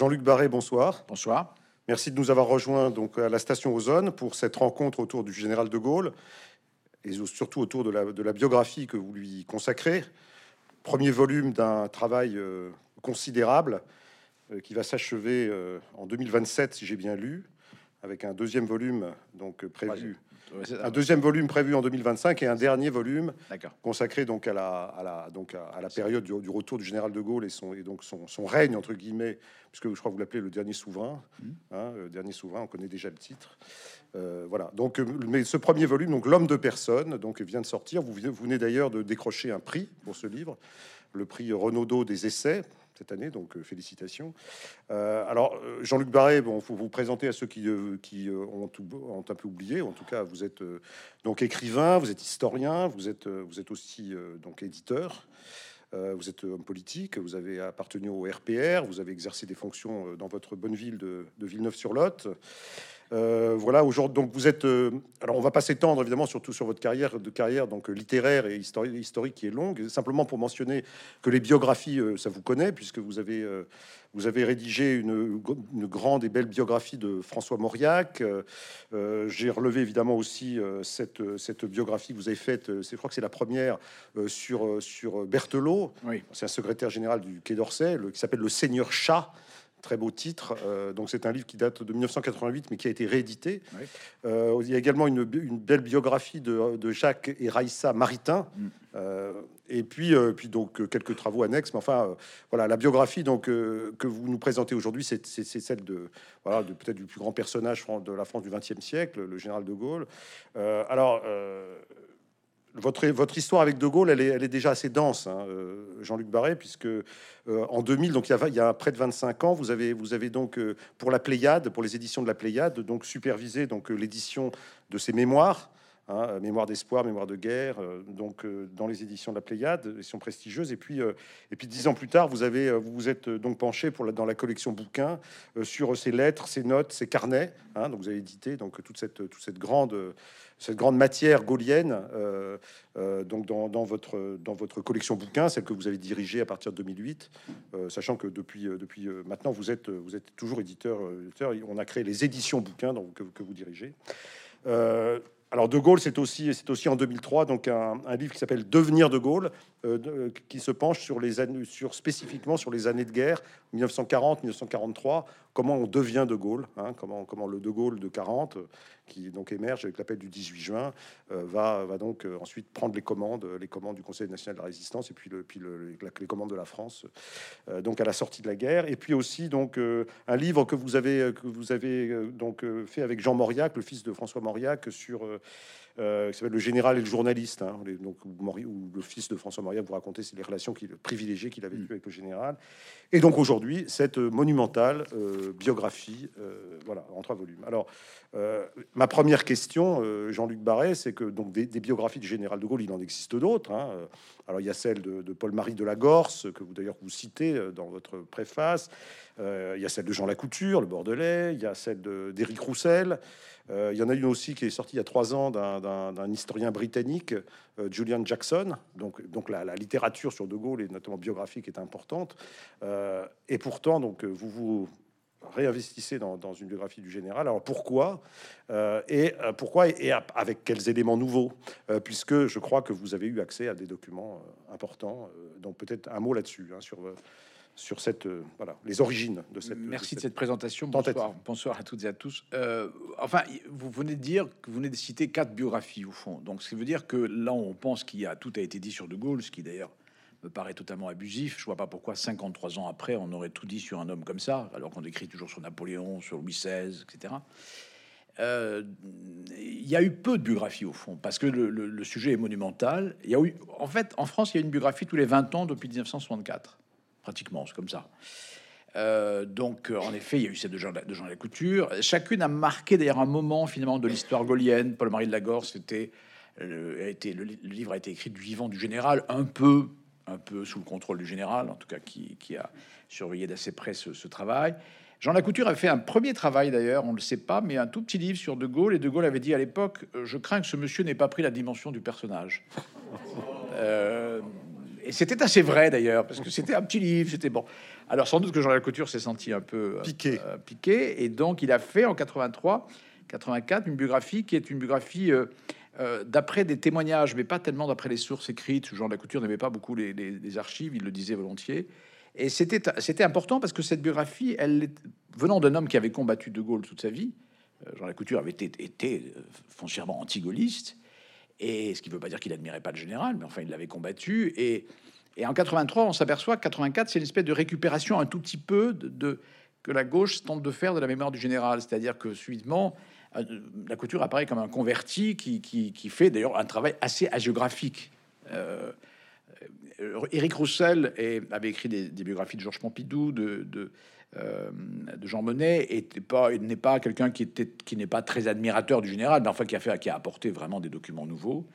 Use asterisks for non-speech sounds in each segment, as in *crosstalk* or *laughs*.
Jean-Luc Barré, bonsoir. Bonsoir. Merci de nous avoir rejoints donc à la station Ozone pour cette rencontre autour du général de Gaulle et surtout autour de la, de la biographie que vous lui consacrez. Premier volume d'un travail euh, considérable euh, qui va s'achever euh, en 2027, si j'ai bien lu, avec un deuxième volume donc prévu un deuxième volume prévu en 2025 et un dernier volume consacré donc à la, à la, donc à, la période du, retour du général de Gaulle et son, et donc son, son règne entre guillemets, puisque je crois que vous l'appelez le dernier souverain, mmh. hein, le dernier souverain, on connaît déjà le titre. Euh, voilà. Donc, euh, mais ce premier volume, donc l'homme de personne, donc vient de sortir. Vous, vous venez d'ailleurs de décrocher un prix pour ce livre, le prix Renaudot des essais cette année, donc euh, félicitations. Euh, alors, euh, Jean-Luc Barré, bon, faut vous présenter à ceux qui, qui ont, ont, un peu oublié. En tout cas, vous êtes donc écrivain, vous êtes historien, vous êtes, vous êtes aussi donc éditeur. vous êtes homme politique, vous avez appartenu au RPR, vous avez exercé des fonctions dans votre bonne ville de, de Villeneuve-sur-Lot. Euh, voilà, aujourd'hui, donc vous êtes. Euh, alors, on va pas s'étendre évidemment surtout sur votre carrière de carrière donc littéraire et historique, historique qui est longue. Simplement pour mentionner que les biographies, euh, ça vous connaît puisque vous avez vous avez rédigé une, une, grande et belle biographie de François Mauriac. J'ai relevé évidemment aussi cette, cette biographie que vous avez faite. je crois que c'est la première sur sur Berthelot. Oui. C'est un secrétaire général du Quai d'Orsay, qui s'appelle le Seigneur Chat. Très beau titre. Euh, donc c'est un livre qui date de 1988, mais qui a été réédité. Euh, il y a également une, belle biographie de, Jacques et Raïssa Maritain. Mm. Euh, et puis, puis donc quelques travaux annexes. Mais enfin, voilà, la biographie donc que vous nous présentez aujourd'hui, c'est celle de voilà, de peut-être du plus grand personnage de la France du XXe siècle, le général de Gaulle. alors votre, histoire avec De Gaulle, elle est, déjà assez dense, hein, euh, Jean-Luc Barré, puisque euh, en 2000, donc il y, a, près de 25 ans, vous avez, donc euh, pour la Pléiade, pour les éditions de la Pléiade, donc supervisé donc l'édition de ces mémoires. Hein, mémoire d'espoir, mémoire de guerre, donc dans les éditions de la Pléiade, éditions prestigieuses. Et puis, et puis dix ans plus tard, vous avez, vous vous êtes donc penché pour dans la collection bouquins sur ces lettres, ces notes, ces carnets. Hein, donc vous avez édité donc toute cette, toute cette grande cette grande matière gaulienne, euh, euh, donc dans, votre, dans votre collection bouquin, celle que vous avez dirigée à partir de 2008, euh, sachant que depuis, depuis maintenant, vous êtes, vous êtes toujours éditeur, On a créé les éditions bouquins que, que vous dirigez. Alors De Gaulle, c'est aussi, aussi en 2003 donc un, livre qui s'appelle Devenir de Gaulle, euh, qui se penche sur les années, sur spécifiquement sur les années de guerre 1940-1943, comment on devient de Gaulle, hein, comment le de Gaulle de 40 qui donc émerge avec l'appel du 18 juin euh, va donc euh, ensuite prendre les commandes les commandes du Conseil national de la résistance et puis le puis le, les commandes de la France donc à la sortie de la guerre. Et puis aussi donc un livre que vous avez fait avec Jean Mauriac, le fils de François Mauriac sur euh, qui s'appelle Le Général et le journaliste. Hein, donc, où, le fils de François Mauriac vous racontait les relations qu'il, privilégiées qu'il avait mm. eues avec le général. Et donc aujourd'hui, cette monumentale euh, biographie, euh, voilà, en trois volumes. Alors, ma première question, Jean-Luc Barret, c'est que donc des, biographies du général de Gaulle, il en existe d'autres. Hein. Alors, il y a celle de, Paul-Marie de la Gorse, que vous d'ailleurs vous citez dans votre préface. il y a celle de Jean Lacouture, le Bordelais. Il y a celle d'Éric Roussel. Euh, il y en a une aussi qui est sortie il y a trois ans d'un historien britannique, euh, Julian Jackson. Donc, donc la, littérature sur De Gaulle, et notamment biographique, est importante. Euh, et pourtant, donc, vous vous réinvestissez dans, une biographie du général. Alors pourquoi Et pourquoi et, avec quels éléments nouveaux Puisque je crois que vous avez eu accès à des documents importants. donc peut-être un mot là-dessus, hein, sur sur cette, euh, voilà, les origines de cette. Merci de cette, présentation. Bonsoir, bonsoir, à toutes et à tous. Euh, enfin, vous venez de dire que vous venez de citer quatre biographies au fond. Donc, ça veut dire que là, on pense qu'il y a tout a été dit sur De Gaulle, ce qui d'ailleurs me paraît totalement abusif. Je vois pas pourquoi 53 ans après, on aurait tout dit sur un homme comme ça, alors qu'on écrit toujours sur Napoléon, sur Louis XVI, etc. Euh, il y a eu peu de biographies au fond, parce que le, sujet est monumental. Il y a eu, en fait, en France, il y a une biographie tous les 20 ans depuis 1964 pratiquement, c'est comme ça. Euh, donc, euh, en effet, il y a eu celle de Jean, de Jean Lacouture. Chacune a marqué d'ailleurs un moment finalement de l'histoire gaulienne. Paul-Marie de Lagorce, c'était, a été, le, livre a été écrit du vivant du général, un peu, un peu sous le contrôle du général, en tout cas qui, qui a surveillé d'assez près ce, ce, travail. Jean Lacouture a fait un premier travail d'ailleurs, on ne le sait pas, mais un tout petit livre sur De Gaulle. Et De Gaulle avait dit à l'époque Je crains que ce monsieur n'ait pas pris la dimension du personnage. Et c'était assez vrai d'ailleurs, parce que c'était un petit livre, c'était bon. Alors sans doute que Jean Couture s'est senti un peu euh, piqué. Euh, piqué, et donc il a fait en 83, 84 une biographie qui est une biographie euh, d'après des témoignages, mais pas tellement d'après les sources écrites. Jean Couture n'aimait pas beaucoup les, archives, il le disait volontiers. Et c'était important parce que cette biographie, elle venant d'un homme qui avait combattu De Gaulle toute sa vie, Jean Couture avait été, été foncièrement anti-gaulliste et ce qui ne veut pas dire qu'il admirait pas le général, mais enfin, il l'avait combattu. Et, en 83, on s'aperçoit que 84, c'est une espèce de récupération un tout petit peu de, que la gauche tente de faire de la mémoire du général. C'est-à-dire que subitement, euh, la couture apparaît comme un converti qui, fait d'ailleurs un travail assez hagiographique. Euh, Éric Roussel avait écrit des, biographies de Georges Pompidou, de, euh, Jean Monnet il n'est pas quelqu'un qui n'est pas très admirateur du général, mais enfin qui a apporté vraiment des documents nouveaux.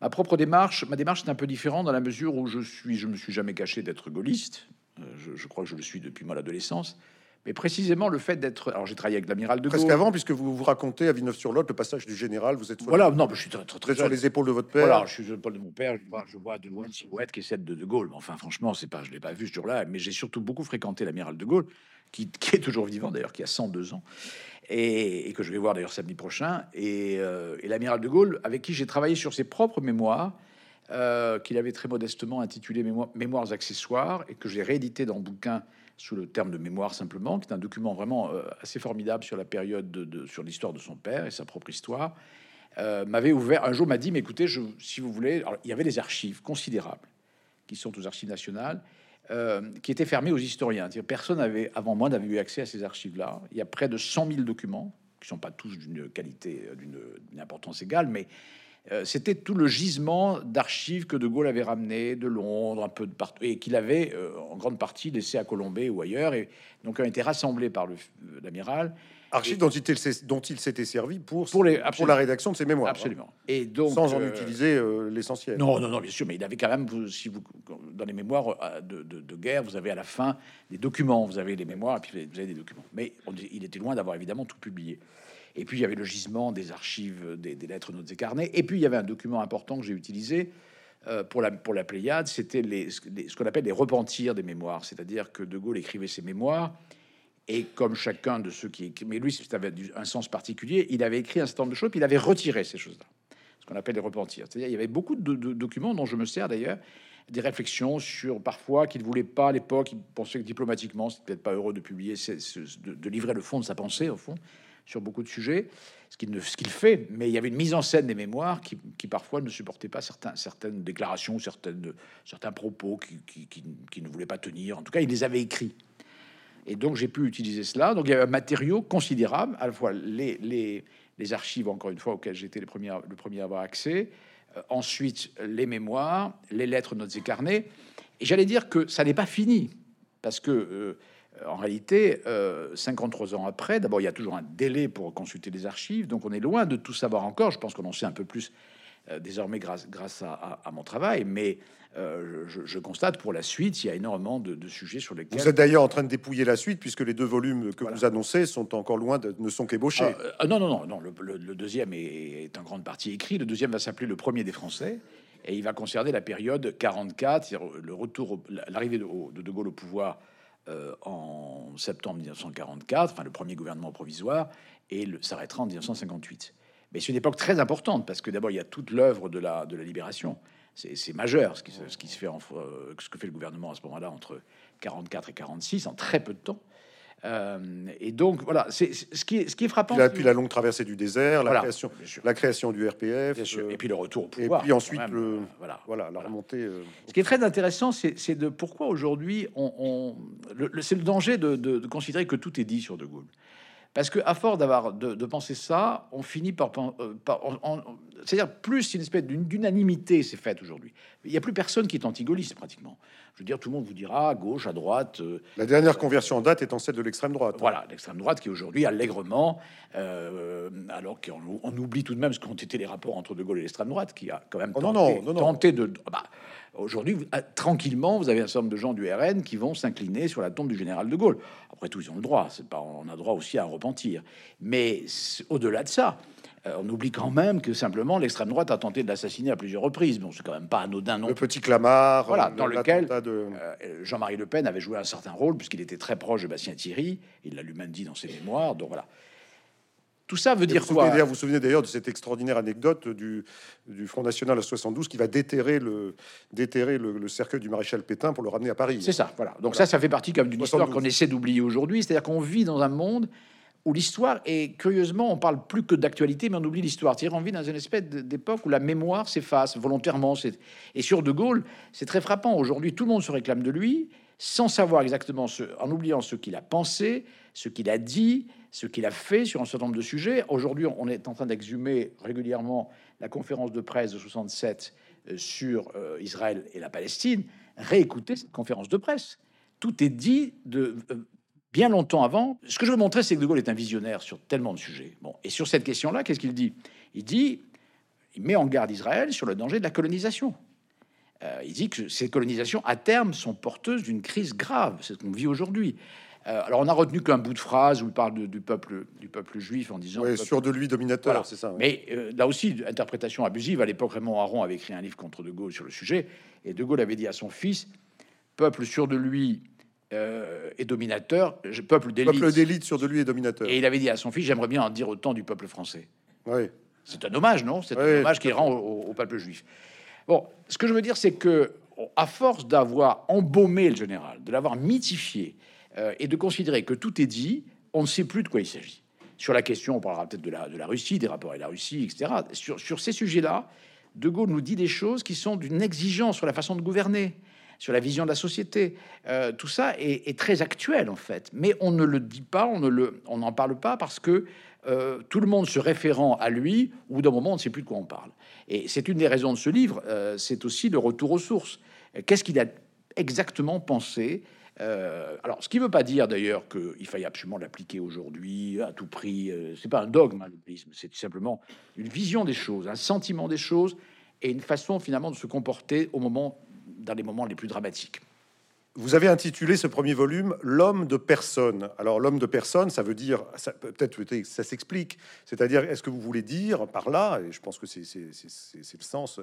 Ma propre démarche, ma démarche est un peu différente dans la mesure où je suis, je me suis jamais caché d'être gaulliste. Euh, je, crois que je le suis depuis mon adolescence. Mais précisément le fait d'être. Alors j'ai travaillé avec l'amiral de Gaulle. Presque avant, puisque vous vous racontez à Villeneuve-sur-Lot le passage du général. Vous êtes voilà. Non, je suis très, très, sur les épaules de votre père. Voilà, je suis sur l'épaule de mon père. Je vois, je vois de loin une silhouette qui est celle de De Gaulle. Enfin, franchement, c'est pas, je l'ai pas vu ce jour-là. Mais j'ai surtout beaucoup fréquenté l'amiral de Gaulle, qui, qui, est toujours vivant d'ailleurs, qui a 102 ans, et, que je vais voir d'ailleurs samedi prochain. Et, euh, et l'amiral de Gaulle, avec qui j'ai travaillé sur ses propres mémoires. Euh, qu'il avait très modestement intitulé Mémoires, Mémoires accessoires et que j'ai réédité dans le bouquin sous le terme de mémoire simplement, qui est un document vraiment euh, assez formidable sur la période, de, sur l'histoire de son père et sa propre histoire, euh, m'avait ouvert, un jour m'a dit, mais écoutez, je, si vous voulez, il y avait des archives considérables qui sont aux archives nationales, euh, qui étaient fermées aux historiens. Personne avait, avant moi, n'avait eu accès à ces archives-là. Il y a près de 100 000 documents, qui sont pas tous d'une qualité, d'une importance égale, mais c'était tout le gisement d'archives que De Gaulle avait ramené de Londres, un peu de partout, et qu'il avait euh, en grande partie laissé à Colombey ou ailleurs, et donc ont été rassemblés par euh, l'amiral. Archives dont, il, s'était servi pour, pour, les, pour, la rédaction de ses mémoires. Hein. Absolument. Et donc, Sans en utiliser l'essentiel. Non, non, non, bien sûr, mais il avait quand même, si vous, dans les mémoires de, de, guerre, vous avez à la fin des documents, vous avez les mémoires, et puis vous avez des documents. Mais il était loin d'avoir évidemment tout publié. Et puis il y avait le gisement des archives des, lettres, notes et carnets. Et puis il y avait un document important que j'ai utilisé euh, pour, la, pour la Pléiade, c'était les, ce qu'on appelle les repentirs des mémoires. C'est-à-dire que De Gaulle écrivait ses mémoires. Et comme chacun de ceux qui mais lui, avait un sens particulier, il avait écrit un certain nombre de choses, puis il avait retiré ces choses-là, ce qu'on appelle les repentirs. C'est-à-dire, il y avait beaucoup de, documents dont je me sers d'ailleurs, des réflexions sur parfois qu'il ne voulait pas à l'époque, il pensait que diplomatiquement, c'était peut-être pas heureux de publier, de, de, livrer le fond de sa pensée, au fond sur beaucoup de sujets, ce qu'il fait, mais il y avait une mise en scène des mémoires qui, parfois ne supportait pas certains, certaines déclarations, certaines, certains propos qui, ne voulaient pas tenir. En tout cas, il les avait écrits. Et donc, j'ai pu utiliser cela. Donc, il y avait un matériau considérable, à la fois les, archives, encore une fois, auxquelles j'étais le premier, le premier à avoir accès, euh, ensuite les mémoires, les lettres, notes et carnets. Et j'allais dire que ça n'est pas fini, parce que euh, en réalité, 53 euh, ans après, d'abord, il y a toujours un délai pour consulter les archives, donc on est loin de tout savoir encore. Je pense qu'on en sait un peu plus euh, désormais grâce, grâce à, mon travail, mais je, constate pour la suite, il y a énormément de, sujets sur lesquels... Vous êtes d'ailleurs en train de dépouiller la suite, puisque les deux volumes que vous annoncez sont encore loin de... ne sont qu'ébauchés. Ah, non, non, non, non, le, deuxième est, est, en grande partie écrit. Le deuxième va s'appeler Le Premier des Français, et il va concerner la période 44, le retour, l'arrivée de, de De Gaulle au pouvoir euh, en septembre 1944, enfin le premier gouvernement provisoire, et s'arrêtera en 1958. Mais c'est une époque très importante parce que d'abord il y a toute l'œuvre de la, de la libération. C'est majeur ce qui, ce qui se fait, en, euh, ce que fait le gouvernement à ce moment-là entre 44 et 46 en très peu de temps. Euh, et donc voilà, c'est ce qui est, ce qui est frappant. Puis la, la longue traversée du désert, la, création, la création du RPF, euh, et puis le retour au pouvoir. Et puis ensuite, le, voilà, voilà, la remontée. Euh, ce qui est très intéressant, c'est de pourquoi aujourd'hui, on, c'est le danger de, de, considérer que tout est dit sur De Gaulle. Parce que à force d'avoir de, penser ça, on finit par, euh, c'est-à-dire plus une espèce d'unanimité s'est faite aujourd'hui. Il n'y a plus personne qui est anti-gaulliste pratiquement. Je veux dire, tout le monde vous dira à gauche, à droite. Euh, la dernière conversion en date étant celle de l'extrême droite. Voilà, l'extrême droite qui aujourd'hui allègrement, euh, alors qu'on on oublie tout de même ce qu'ont été les rapports entre De Gaulle et l'extrême droite, qui a quand même oh, tenté, non, non, tenté de. Bah, Aujourd'hui, ah, tranquillement, vous avez un certain nombre de gens du RN qui vont s'incliner sur la tombe du général de Gaulle. Après tout, ils ont le droit. C'est pas, on a droit aussi à un repentir. Mais au-delà de ça, Euh, on oublie quand même que simplement l'extrême droite a tenté de l'assassiner à plusieurs reprises. Bon, c'est quand même pas anodin non. Le petit Clamart, voilà, dans lequel de... Jean-Marie Le Pen avait joué un certain rôle puisqu'il était très proche de Bastien Thierry. Il l'a lui-même dit dans ses mémoires. Donc voilà. Tout ça veut dire vous quoi Vous vous souvenez d'ailleurs de cette extraordinaire anecdote du, du Front National à 72 qui va déterrer le, déterrer le, cercueil du maréchal Pétain pour le ramener à Paris. C'est ça, voilà. Donc ça, ça fait partie comme d'une histoire qu'on essaie d'oublier aujourd'hui. C'est-à-dire qu'on vit dans un monde où l'histoire est curieusement, on parle plus que d'actualité, mais on oublie l'histoire. On vit dans une espèce d'époque où la mémoire s'efface volontairement. Et sur De Gaulle, c'est très frappant. Aujourd'hui, tout le monde se réclame de lui, sans savoir exactement ce, en oubliant ce qu'il a pensé, ce qu'il a dit, ce qu'il a fait sur un certain nombre de sujets. Aujourd'hui, on est en train d'exhumer régulièrement la conférence de presse de 67 euh, sur euh, Israël et la Palestine. Réécoutez cette conférence de presse. Tout est dit de euh, bien longtemps avant. Ce que je veux montrer, c'est que De Gaulle est un visionnaire sur tellement de sujets. Bon, et sur cette question-là, qu'est-ce qu'il dit? Il dit, il met en garde Israël sur le danger de la colonisation. il dit que ces colonisations, à terme, sont porteuses d'une crise grave. C'est ce qu'on vit aujourd'hui. Euh, alors on a retenu qu'un bout de phrase où il parle du peuple du peuple juif en disant oui, sur de lui dominateur, c'est ça. Mais euh, là aussi interprétation abusive. À l'époque, Raymond Aron avait écrit un livre contre De Gaulle sur le sujet, et De Gaulle avait dit à son fils peuple sûr de lui euh, et dominateur, peuple d'élite. Peuple d'élite sur de lui et dominateur. Et il avait dit à son fils j'aimerais bien en dire autant du peuple français. Oui. C'est un hommage, non? C'est un hommage qu'il rend au, au peuple juif. Bon, ce que je veux dire, c'est que à force d'avoir embaumé le général, de l'avoir mythifié, euh, et de considérer que tout est dit, on ne sait plus de quoi il s'agit. Sur la question, on parlera peut-être de la, Russie, des rapports avec la Russie, etc. Sur, ces sujets-là, De Gaulle nous dit des choses qui sont d'une exigence sur la façon de gouverner, sur la vision de la société. Euh, tout ça est, très actuel, en fait. Mais on ne le dit pas, on n'en parle pas parce que euh, tout le monde se référant à lui, ou d'un moment, on ne sait plus de quoi on parle. Et c'est une des raisons de ce livre, c'est aussi le retour aux sources. Qu'est-ce qu'il a exactement pensé euh, alors, ce qui ne veut pas dire d'ailleurs qu'il faille absolument l'appliquer aujourd'hui à tout prix. Euh, c'est pas un dogme, hein, c'est tout simplement une vision des choses, un sentiment des choses et une façon finalement de se comporter au moment, dans les moments les plus dramatiques. Vous avez intitulé ce premier volume L'homme de personne. Alors l'homme de personne, ça veut dire, peut-être ça s'explique, c'est-à-dire est-ce que vous voulez dire par là, et je pense que c'est le sens,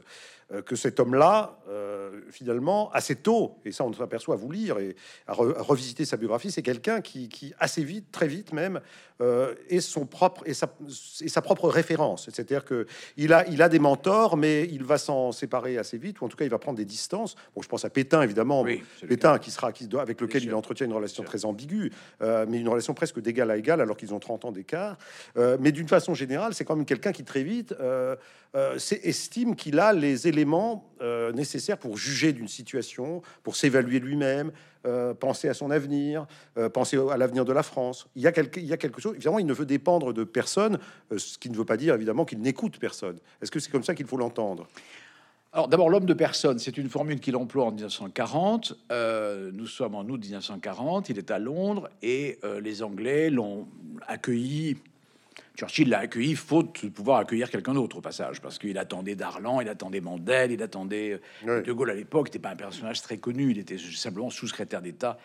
euh, que cet homme-là, euh, finalement, assez tôt, et ça on s'aperçoit à vous lire et à, revisiter sa biographie, c'est quelqu'un qui, assez vite, très vite même, euh, est son propre et sa, propre référence. C'est-à-dire que il a, il a des mentors, mais il va s'en séparer assez vite, ou en tout cas il va prendre des distances. Bon, je pense à Pétain évidemment, Pétain qui sera, qui doit, avec lequel il entretient une relation très ambiguë, euh, mais une relation presque d'égal à égal, alors qu'ils ont 30 ans d'écart. Euh, mais d'une façon générale, c'est quand même quelqu'un qui très vite euh, estime qu'il a les éléments nécessaires pour juger d'une situation, pour s'évaluer lui-même, penser à son avenir, penser à l'avenir de la France. Il y, a quelque, il y a quelque chose, évidemment, il ne veut dépendre de personne, ce qui ne veut pas dire évidemment qu'il n'écoute personne. Est-ce que c'est comme ça qu'il faut l'entendre? Alors d'abord, l'homme de personne, c'est une formule qu'il emploie en 1940. Euh, nous sommes en août 1940, il est à Londres et euh, les Anglais l'ont accueilli. Churchill l'a accueilli faute de pouvoir accueillir quelqu'un d'autre au passage, parce qu'il attendait Darlan, il attendait Mandel, il attendait euh, De Gaulle à l'époque, n'était pas un personnage très connu, il était simplement sous-secrétaire d'État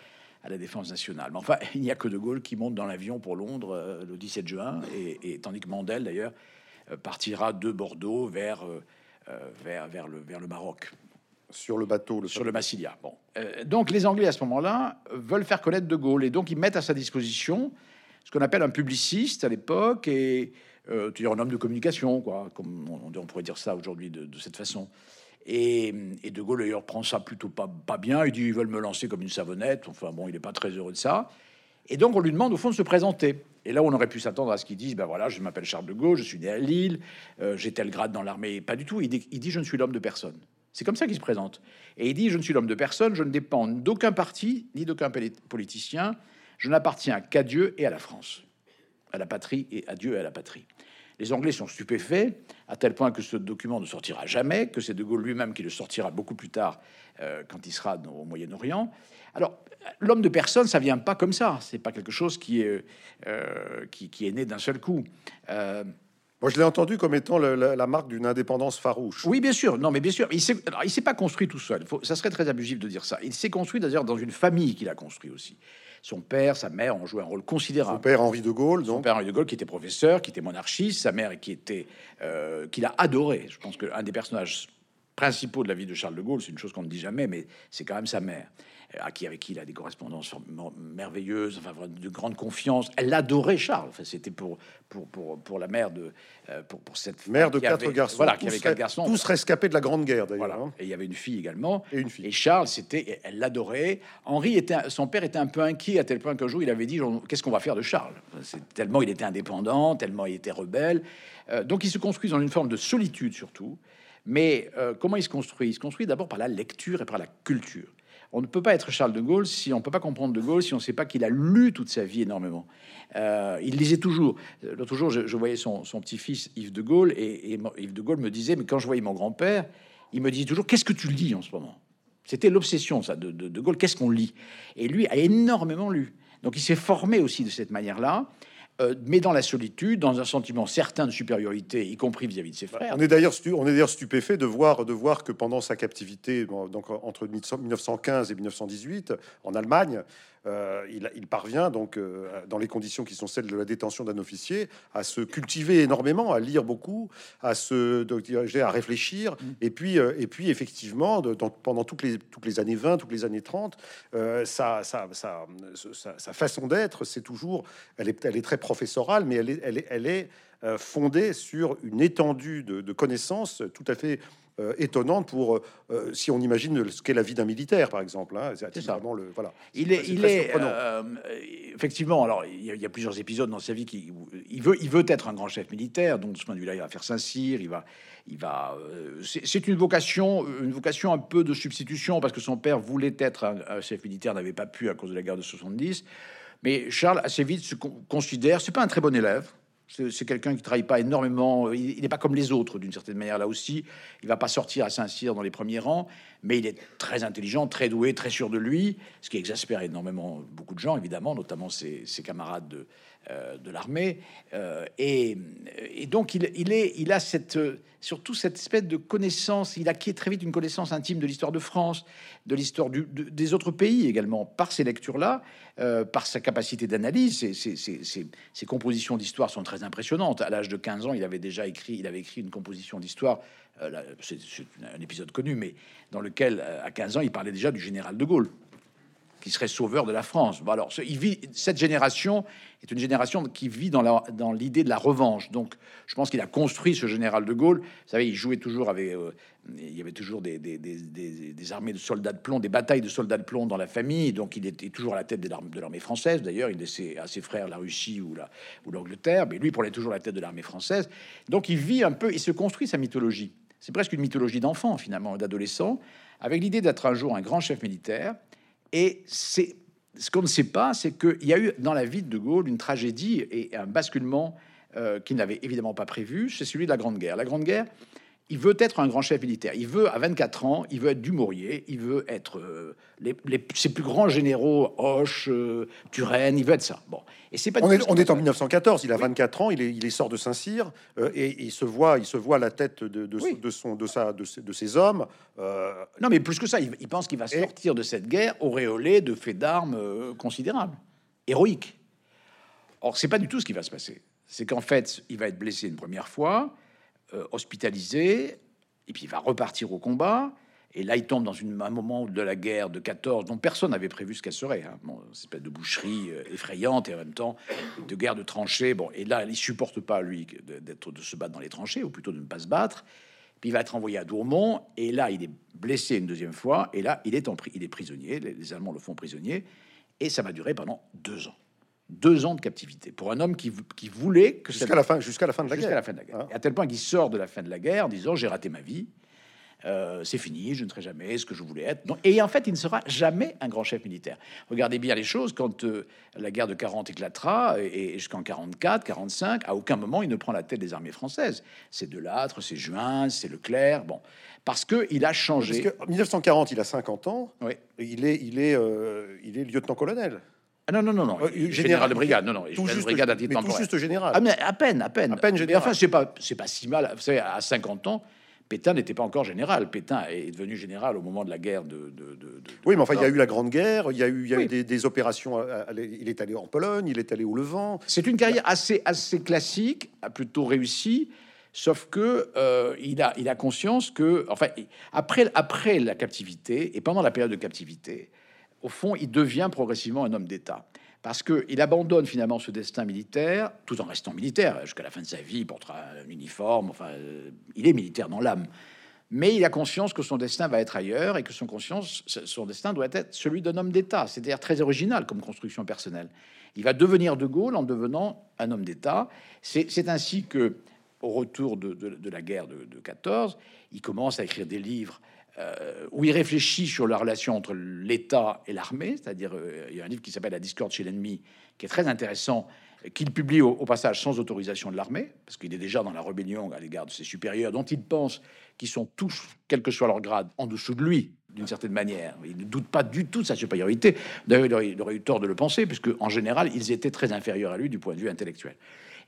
à la défense nationale. Mais enfin, *laughs* il n'y a que De Gaulle qui monte dans l'avion pour Londres le 17 juin, et, et tandis que Mandel d'ailleurs partira de Bordeaux vers vers, vers, le, vers le Maroc. Sur le bateau, le sur le Massilia. Bon. Euh, donc les Anglais à ce moment-là veulent faire connaître De Gaulle et donc ils mettent à sa disposition ce qu'on appelle un publiciste à l'époque et euh, tu un homme de communication, quoi, comme on, pourrait dire ça aujourd'hui de, cette façon. Et, et, De Gaulle d'ailleurs prend ça plutôt pas, pas bien. Il dit ils veulent me lancer comme une savonnette. Enfin bon, il n'est pas très heureux de ça. Et donc on lui demande au fond de se présenter. Et là, on aurait pu s'attendre à ce qu'ils disent, ben voilà, je m'appelle Charles de Gaulle, je suis né à Lille, euh, j'ai tel grade dans l'armée. Pas du tout. Il dit, je ne suis l'homme de personne. C'est comme ça qu'il se présente. Et il dit, je ne suis l'homme de personne, je ne dépends d'aucun parti, ni d'aucun politicien. Je n'appartiens qu'à Dieu et à la France, à la patrie et à Dieu et à la patrie. Les Anglais sont stupéfaits, à tel point que ce document ne sortira jamais, que c'est De Gaulle lui-même qui le sortira beaucoup plus tard, euh, quand il sera au Moyen-Orient. Alors, l'homme de personne, ça vient pas comme ça. C'est pas quelque chose qui est, euh, qui, est né d'un seul coup. Euh, moi, je l'ai entendu comme étant la, marque d'une indépendance farouche. Oui, bien sûr. Non, mais bien sûr. Il s'est, il s'est pas construit tout seul. ça serait très abusif de dire ça. Il s'est construit d'ailleurs dans une famille qu'il a construit aussi. Son père, sa mère ont joué un rôle considérable. Son père Henri de Gaulle, donc. Son père Henri de Gaulle, qui était professeur, qui était monarchiste, sa mère qui était, euh, qu'il a adoré. Je pense qu'un des personnages principaux de la vie de Charles de Gaulle, c'est une chose qu'on ne dit jamais, mais c'est quand même sa mère à qui, avec qui il a des correspondances merveilleuses, enfin, de grande confiance. Elle adorait Charles. Enfin, c'était pour, pour, pour, pour, la mère de euh, pour, pour cette mère de quatre garçons. Voilà, qui avait quatre garçons. Tous rescapés de la Grande Guerre d'ailleurs. Voilà. Hein. Et il y avait une fille également. Et une fille. Et Charles, c'était, elle l'adorait. Henri était, son père était un peu inquiet à tel point qu'un jour il avait dit qu'est-ce qu'on va faire de Charles? C'est tellement il était indépendant, tellement il était rebelle. Euh, donc il se construit dans une forme de solitude surtout. Mais euh, comment il se construit? Il se construit d'abord par la lecture et par la culture. On ne peut pas être Charles de Gaulle si on ne peut pas comprendre de Gaulle si on ne sait pas qu'il a lu toute sa vie énormément. Euh, il lisait toujours. L'autre jour, je, voyais son, petit-fils Yves de Gaulle et, Yves de Gaulle me disait, mais quand je voyais mon grand-père, il me disait toujours, qu'est-ce que tu lis en ce moment? C'était l'obsession, de, de Gaulle. Qu'est-ce qu'on lit? Et lui a énormément lu. Donc il s'est formé aussi de cette manière-là. Euh, mais dans la solitude, dans un sentiment certain de supériorité, y compris vis-à-vis de ses frères. On est d'ailleurs stupéfait de voir de voir que pendant sa captivité, donc entre 1915 et 1918 en Allemagne, euh, il, parvient donc, euh, dans les conditions qui sont celles de la détention d'un officier, à se cultiver énormément, à lire beaucoup, à se donc, à réfléchir, mm. et puis, euh, et puis effectivement, pendant toutes les, toutes les années 20, toutes les années 30, sa, façon d'être, c'est toujours, elle est, elle est très professorale, mais elle est, elle est, elle est fondée sur une étendue de, de connaissances tout à fait euh, étonnante pour euh, si on imagine ce qu'est la vie d'un militaire, par exemple. Hein, c'est vraiment le voilà. Il est, il est euh, effectivement. Alors, il y, a, plusieurs épisodes dans sa vie qui il veut, il veut être un grand chef militaire. Donc, de ce point de vue-là, il va faire Saint-Cyr. Il va, il va. c'est une vocation, une vocation un peu de substitution parce que son père voulait être un, chef militaire, n'avait pas pu à cause de la guerre de 70. Mais Charles assez vite se considère, c'est pas un très bon élève. C'est quelqu'un qui travaille pas énormément. Il n'est pas comme les autres d'une certaine manière là aussi. Il va pas sortir à Saint-Cyr dans les premiers rangs, mais il est très intelligent, très doué, très sûr de lui, ce qui exaspère énormément beaucoup de gens évidemment, notamment ses, ses camarades de, euh, l'armée. Euh, et, donc, il, est, il a cette, surtout cette espèce de connaissance. Il acquiert très vite une connaissance intime de l'histoire de France, de l'histoire des autres pays également, par ces lectures-là, euh, par sa capacité d'analyse. Ses, compositions d'histoire sont très impressionnantes. À l'âge de 15 ans, il avait déjà écrit, il avait écrit une composition d'histoire. C'est un épisode connu, mais dans lequel, à 15 ans, il parlait déjà du général de Gaulle qui serait sauveur de la France. Bon, alors, il vit, cette génération est une génération qui vit dans, l'idée de la revanche. Donc, je pense qu'il a construit ce général de Gaulle. Vous savez, il jouait toujours avec. Euh, il y avait toujours des, armées de soldats de plomb, des batailles de soldats de plomb dans la famille. Donc, il était toujours à la tête de l'armée française. D'ailleurs, il laissait à ses frères la Russie ou, la, ou l'Angleterre. Mais lui, pour toujours la tête de l'armée française. Donc, il vit un peu, il se construit sa mythologie. C'est presque une mythologie d'enfant, finalement, d'adolescent, avec l'idée d'être un jour un grand chef militaire et c'est ce qu'on ne sait pas, c'est qu'il y a eu dans la vie de Gaulle une tragédie et un basculement euh, qu'il n'avait évidemment pas prévu. C'est celui de la Grande Guerre. La Grande Guerre, il veut être un grand chef militaire. Il veut, à 24 ans, il veut être Dumouriez, il veut être euh, les, ses plus grands généraux, Hoche, euh, Turenne, il veut être ça. Bon, et c'est pas. On, est, on est, en 1914. Il a 24 ans. Il est, il est sort de Saint-Cyr euh, et il se voit, il se voit à la tête de, de, de son, de sa, de, de ses hommes. Non, mais plus que ça, il, pense qu'il va sortir de cette guerre auréolé de faits d'armes considérables, héroïques. Or, c'est pas du tout ce qui va se passer. C'est qu'en fait, il va être blessé une première fois. Euh, hospitalisé, et puis il va repartir au combat. Et là, il tombe dans une, un moment de la guerre de 14 dont personne n'avait prévu ce qu'elle serait. Hein. Bon, espèce de boucherie euh, effrayante et en même temps de guerre de tranchées. Bon, et là, il supporte pas lui d'être de se battre dans les tranchées, ou plutôt de ne pas se battre. Puis il va être envoyé à Dourmont et là, il est blessé une deuxième fois. Et là, il est en il est prisonnier. Les Allemands le font prisonnier et ça va durer pendant deux ans deux ans de captivité pour un homme qui, qui voulait que jusqu'à la fin jusqu'à la fin de la guerre. La fin de la guerre. À tel point qu'il sort de la fin de la guerre en disant j'ai raté ma vie, euh, c'est fini, je ne serai jamais ce que je voulais être. et en fait, il ne sera jamais un grand chef militaire. Regardez bien les choses quand euh, la guerre de 40 éclatera et, jusqu'en 44, 45, à aucun moment il ne prend la tête des armées françaises. C'est Delattre, c'est Juin, c'est Leclerc, bon, parce que il a changé. en 1940, il a 50 ans. Oui. Il est, il est, euh, il est lieutenant-colonel. Ah non, non, non, non. Euh, général, de brigade, non, non. Tout juste, brigade à tout juste général. Ah, mais à peine, à peine. À peine Mais enfin, c'est pas, c'est pas si mal. Vous savez, à 50 ans, Pétain n'était pas encore général. Pétain est devenu général au moment de la guerre de. oui, mais enfin, il y a eu la Grande Guerre, il y a eu, il y a eu des, opérations. il est allé en Pologne, il est allé au Levant. C'est une carrière assez, assez classique, plutôt réussie. Sauf que euh, il, a, il a conscience que, enfin, après, après la captivité et pendant la période de captivité, au fond, il devient progressivement un homme d'État parce qu'il abandonne finalement ce destin militaire, tout en restant militaire jusqu'à la fin de sa vie, il portera un uniforme, enfin, euh, il est militaire dans l'âme. Mais il a conscience que son destin va être ailleurs et que son conscience, son destin doit être celui d'un homme d'État, c'est-à-dire très original comme construction personnelle. Il va devenir de Gaulle en devenant un homme d'État. C'est ainsi que, au retour de, la guerre de, de 14, il commence à écrire des livres euh, où il réfléchit sur la relation entre l'État et l'armée, c'est-à-dire euh, il y a un livre qui s'appelle La discorde chez l'ennemi, qui est très intéressant, qu'il publie au, passage sans autorisation de l'armée, parce qu'il est déjà dans la rébellion à l'égard de ses supérieurs, dont il pense qu'ils sont tous, quel que soit leur grade, en dessous de lui, d'une certaine manière. Il ne doute pas du tout de sa supériorité. D'ailleurs, il, aurait eu tort de le penser, puisque en général, ils étaient très inférieurs à lui du point de vue intellectuel.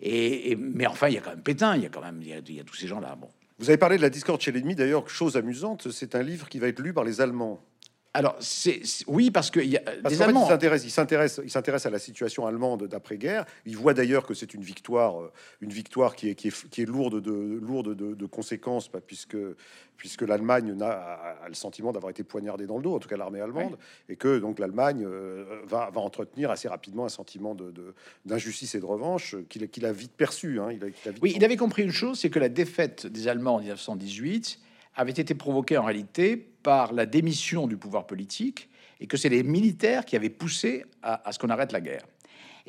Et, mais enfin, il y a quand même Pétain, il y a quand même il y a tous ces gens-là. Bon, vous avez parlé de la discorde chez l'ennemi. D'ailleurs, chose amusante, c'est un livre qui va être lu par les Allemands. Alors, c'est oui, parce que y a des Allemands. il s'intéresse, il s'intéresse à la situation allemande d'après-guerre. Il voit d'ailleurs que c'est une victoire, euh, une victoire qui est, qui est, qui est lourde de lourde de, conséquences, puisque puisque l'Allemagne a, le sentiment d'avoir été poignardée dans le dos, en tout cas l'armée allemande, et que donc l'Allemagne euh, va, va, entretenir assez rapidement un sentiment d'injustice et de revanche qu'il a vite perçu. Hein. Il a, oui, il avait compris une chose, c'est que la défaite des Allemands en 1918 avait été provoquée en réalité par la démission du pouvoir politique et que c'est les militaires qui avaient poussé à ce qu'on arrête la guerre.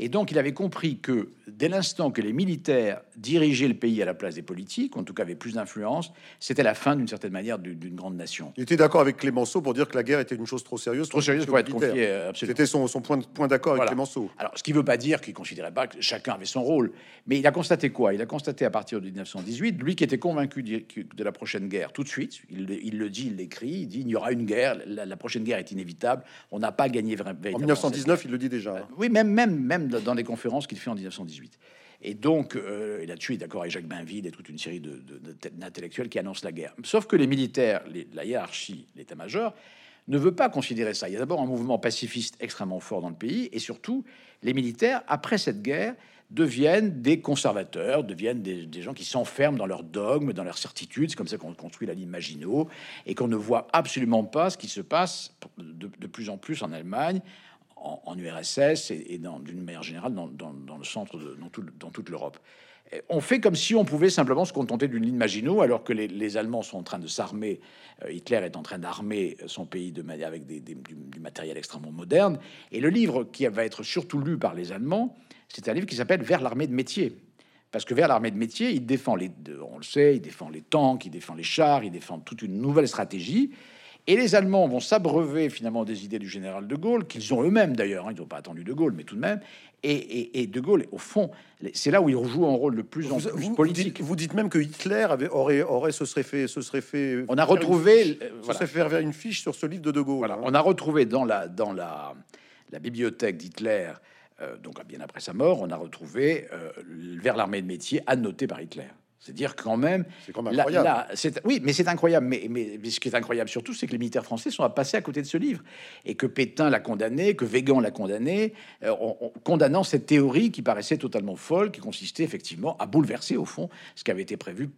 Et donc, il avait compris que dès l'instant que les militaires dirigeaient le pays à la place des politiques, en tout cas avaient plus d'influence, c'était la fin d'une certaine manière d'une grande nation. Il était d'accord avec Clémenceau pour dire que la guerre était une chose trop sérieuse, trop sérieuse pour être confiée. C'était son, son, point, point d'accord avec Clémenceau. Alors, ce qui ne veut pas dire qu'il considérait pas que chacun avait son rôle, mais il a constaté quoi? Il a constaté à partir de 1918, lui qui était convaincu de la prochaine guerre tout de suite, il, le dit, il l'écrit, il dit il y aura une guerre, la, prochaine guerre est inévitable, on n'a pas gagné vraiment. En 1919, il le dit déjà. Hein. oui, même, même, même dans les conférences qu'il fait en 1918. Et donc, euh, là-dessus, d'accord avec Jacques Bainville et toute une série d'intellectuels qui annoncent la guerre. Sauf que les militaires, la hiérarchie, l'état-major, ne veut pas considérer ça. Il y a d'abord un mouvement pacifiste extrêmement fort dans le pays, et surtout, les militaires, après cette guerre, deviennent des conservateurs, deviennent des, gens qui s'enferment dans leurs dogmes, dans leurs certitudes. C'est comme ça qu'on construit la ligne Maginot, et qu'on ne voit absolument pas ce qui se passe de plus en plus en Allemagne, en, URSS et, d'une manière générale dans, le centre, de, dans, toute l'Europe. On fait comme si on pouvait simplement se contenter d'une ligne Maginot, alors que les, Allemands sont en train de s'armer. Euh, Hitler est en train d'armer son pays de, avec du, matériel extrêmement moderne. Et le livre qui va être surtout lu par les Allemands, c'est un livre qui s'appelle Vers l'armée de métier. Parce que vers l'armée de métier, il défend les, on le sait, il défend les tanks, il défend les chars, il défend toute une nouvelle stratégie. Et les Allemands vont s'abreuver finalement des idées du général de Gaulle, qu'ils ont eux-mêmes d'ailleurs, hein, ils n'ont pas attendu de Gaulle, mais tout de même. Et, de Gaulle, au fond, c'est là où il joue un rôle de plus en plus politique. Vous dites, même que Hitler avait, aurait, aurait, se serait fait, se serait fait. On a retrouvé, une, serait fait faire une fiche sur ce livre de De Gaulle. Voilà, hein. on a retrouvé dans la dans la, la bibliothèque d'Hitler, euh, donc bien après sa mort, on a retrouvé euh, vers l'armée de métier annoté par Hitler. C'est dire quand même. C'est quand même incroyable. oui, mais c'est incroyable. Mais, mais, ce qui est incroyable surtout, c'est que les militaires français sont à passer à côté de ce livre et que Pétain l'a condamné, que Végan l'a condamné, euh, en, condamnant cette théorie qui paraissait totalement folle, qui consistait effectivement à bouleverser au fond ce qui avait été prévu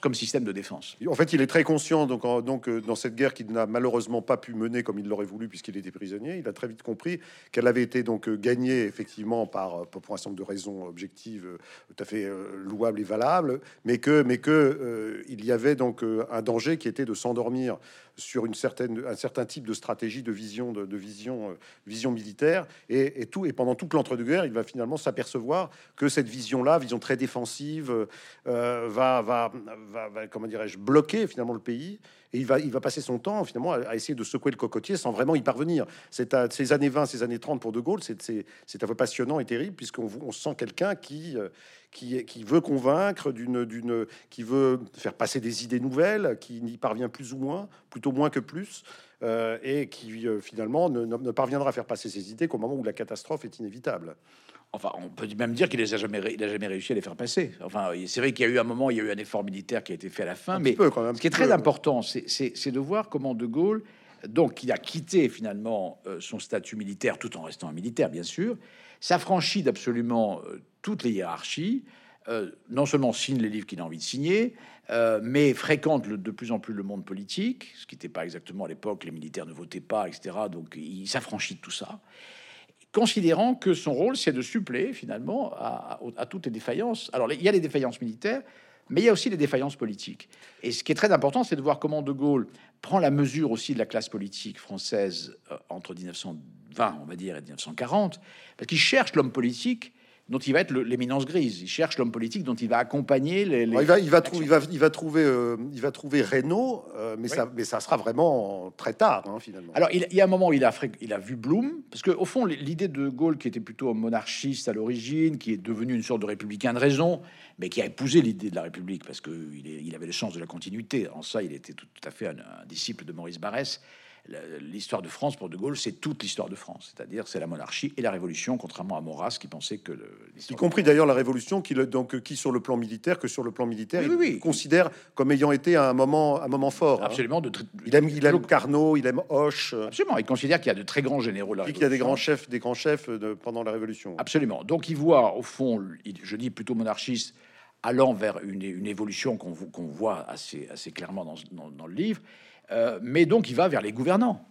comme système de défense. En fait, il est très conscient donc, euh, dans cette guerre qu'il n'a malheureusement pas pu mener comme il l'aurait voulu puisqu'il était prisonnier. Il a très vite compris qu'elle avait été donc euh, gagnée effectivement par pour un certain nombre de raisons objectives tout à fait louables et valables, mais que, mais que euh, il y avait donc euh, un danger qui était de s'endormir sur une certaine, un certain type de stratégie, de vision, de, vision, euh, vision militaire, et, tout. Et pendant toute l'entre-deux-guerres, il va finalement s'apercevoir que cette vision-là, vision très défensive, va, va, va, comment dirais-je, bloquer finalement le pays. Et il va, il va passer son temps finalement à, essayer de secouer le cocotier sans vraiment y parvenir. C'est à ces années 20, ces années 30 pour De Gaulle, c'est à peu passionnant et terrible puisqu'on on sent quelqu'un qui qui, veut convaincre, d'une, d'une, qui veut faire passer des idées nouvelles, qui n'y parvient plus ou moins, plutôt moins que plus, euh, et qui euh, finalement ne, parviendra à faire passer ses idées qu'au moment où la catastrophe est inévitable. Enfin, on peut même dire qu'il les a jamais, il a jamais réussi à les faire passer. Enfin, c'est vrai qu'il y a eu un moment, il y a eu un effort militaire qui a été fait à la fin, mais ce qui est très important, c'est de voir comment De Gaulle, donc, il a quitté finalement euh, son statut militaire tout en restant un militaire, bien sûr, s'affranchit d'absolument euh, toutes les hiérarchies, euh, non seulement signe les livres qu'il a envie de signer, mais fréquente de plus en plus le monde politique, ce qui n'était pas exactement à l'époque, les militaires ne votaient pas, etc. Donc il s'affranchit de tout ça considérant que son rôle, c'est de suppléer finalement à, toutes les défaillances. Alors, il y a les défaillances militaires, mais il y a aussi les défaillances politiques. Et ce qui est très important, c'est de voir comment De Gaulle prend la mesure aussi de la classe politique française euh, entre 1920, on va dire, et 1940, parce qu'il cherche l'homme politique dont il va être l'éminence grise. Il cherche l'homme politique dont il va accompagner les. il, va, il, va il, va, il va trouver, euh, il va trouver Reynaud, euh, mais ça, mais ça sera vraiment très tard hein, finalement. Alors il, y a un moment où il a, il a vu Blum, parce que au fond l'idée de Gaulle, qui était plutôt monarchiste à l'origine, qui est devenu une sorte de républicain de raison, mais qui a épousé l'idée de la République parce que il, avait le sens de la continuité. En ça, il était tout, à fait un, un disciple de Maurice Barrès l'histoire de France pour De Gaulle, c'est toute l'histoire de France, c'est-à-dire c'est la monarchie et la Révolution, contrairement à Maurras qui pensait que, y compris d'ailleurs la Révolution, qui, donc qui sur le plan militaire, que sur le plan militaire, il considère comme ayant été un moment, un moment fort. Hein. Absolument. De il aime, il aime Carnot, il aime Hoche. Absolument. Il considère qu'il y a de très grands généraux. La qu'il y a des grands chefs, des grands chefs de, pendant la Révolution. Absolument. Donc il voit au fond, je dis plutôt monarchiste, allant vers une, une évolution qu'on voit assez, assez clairement dans, dans, dans le livre. Euh, mais donc il va vers les gouvernants.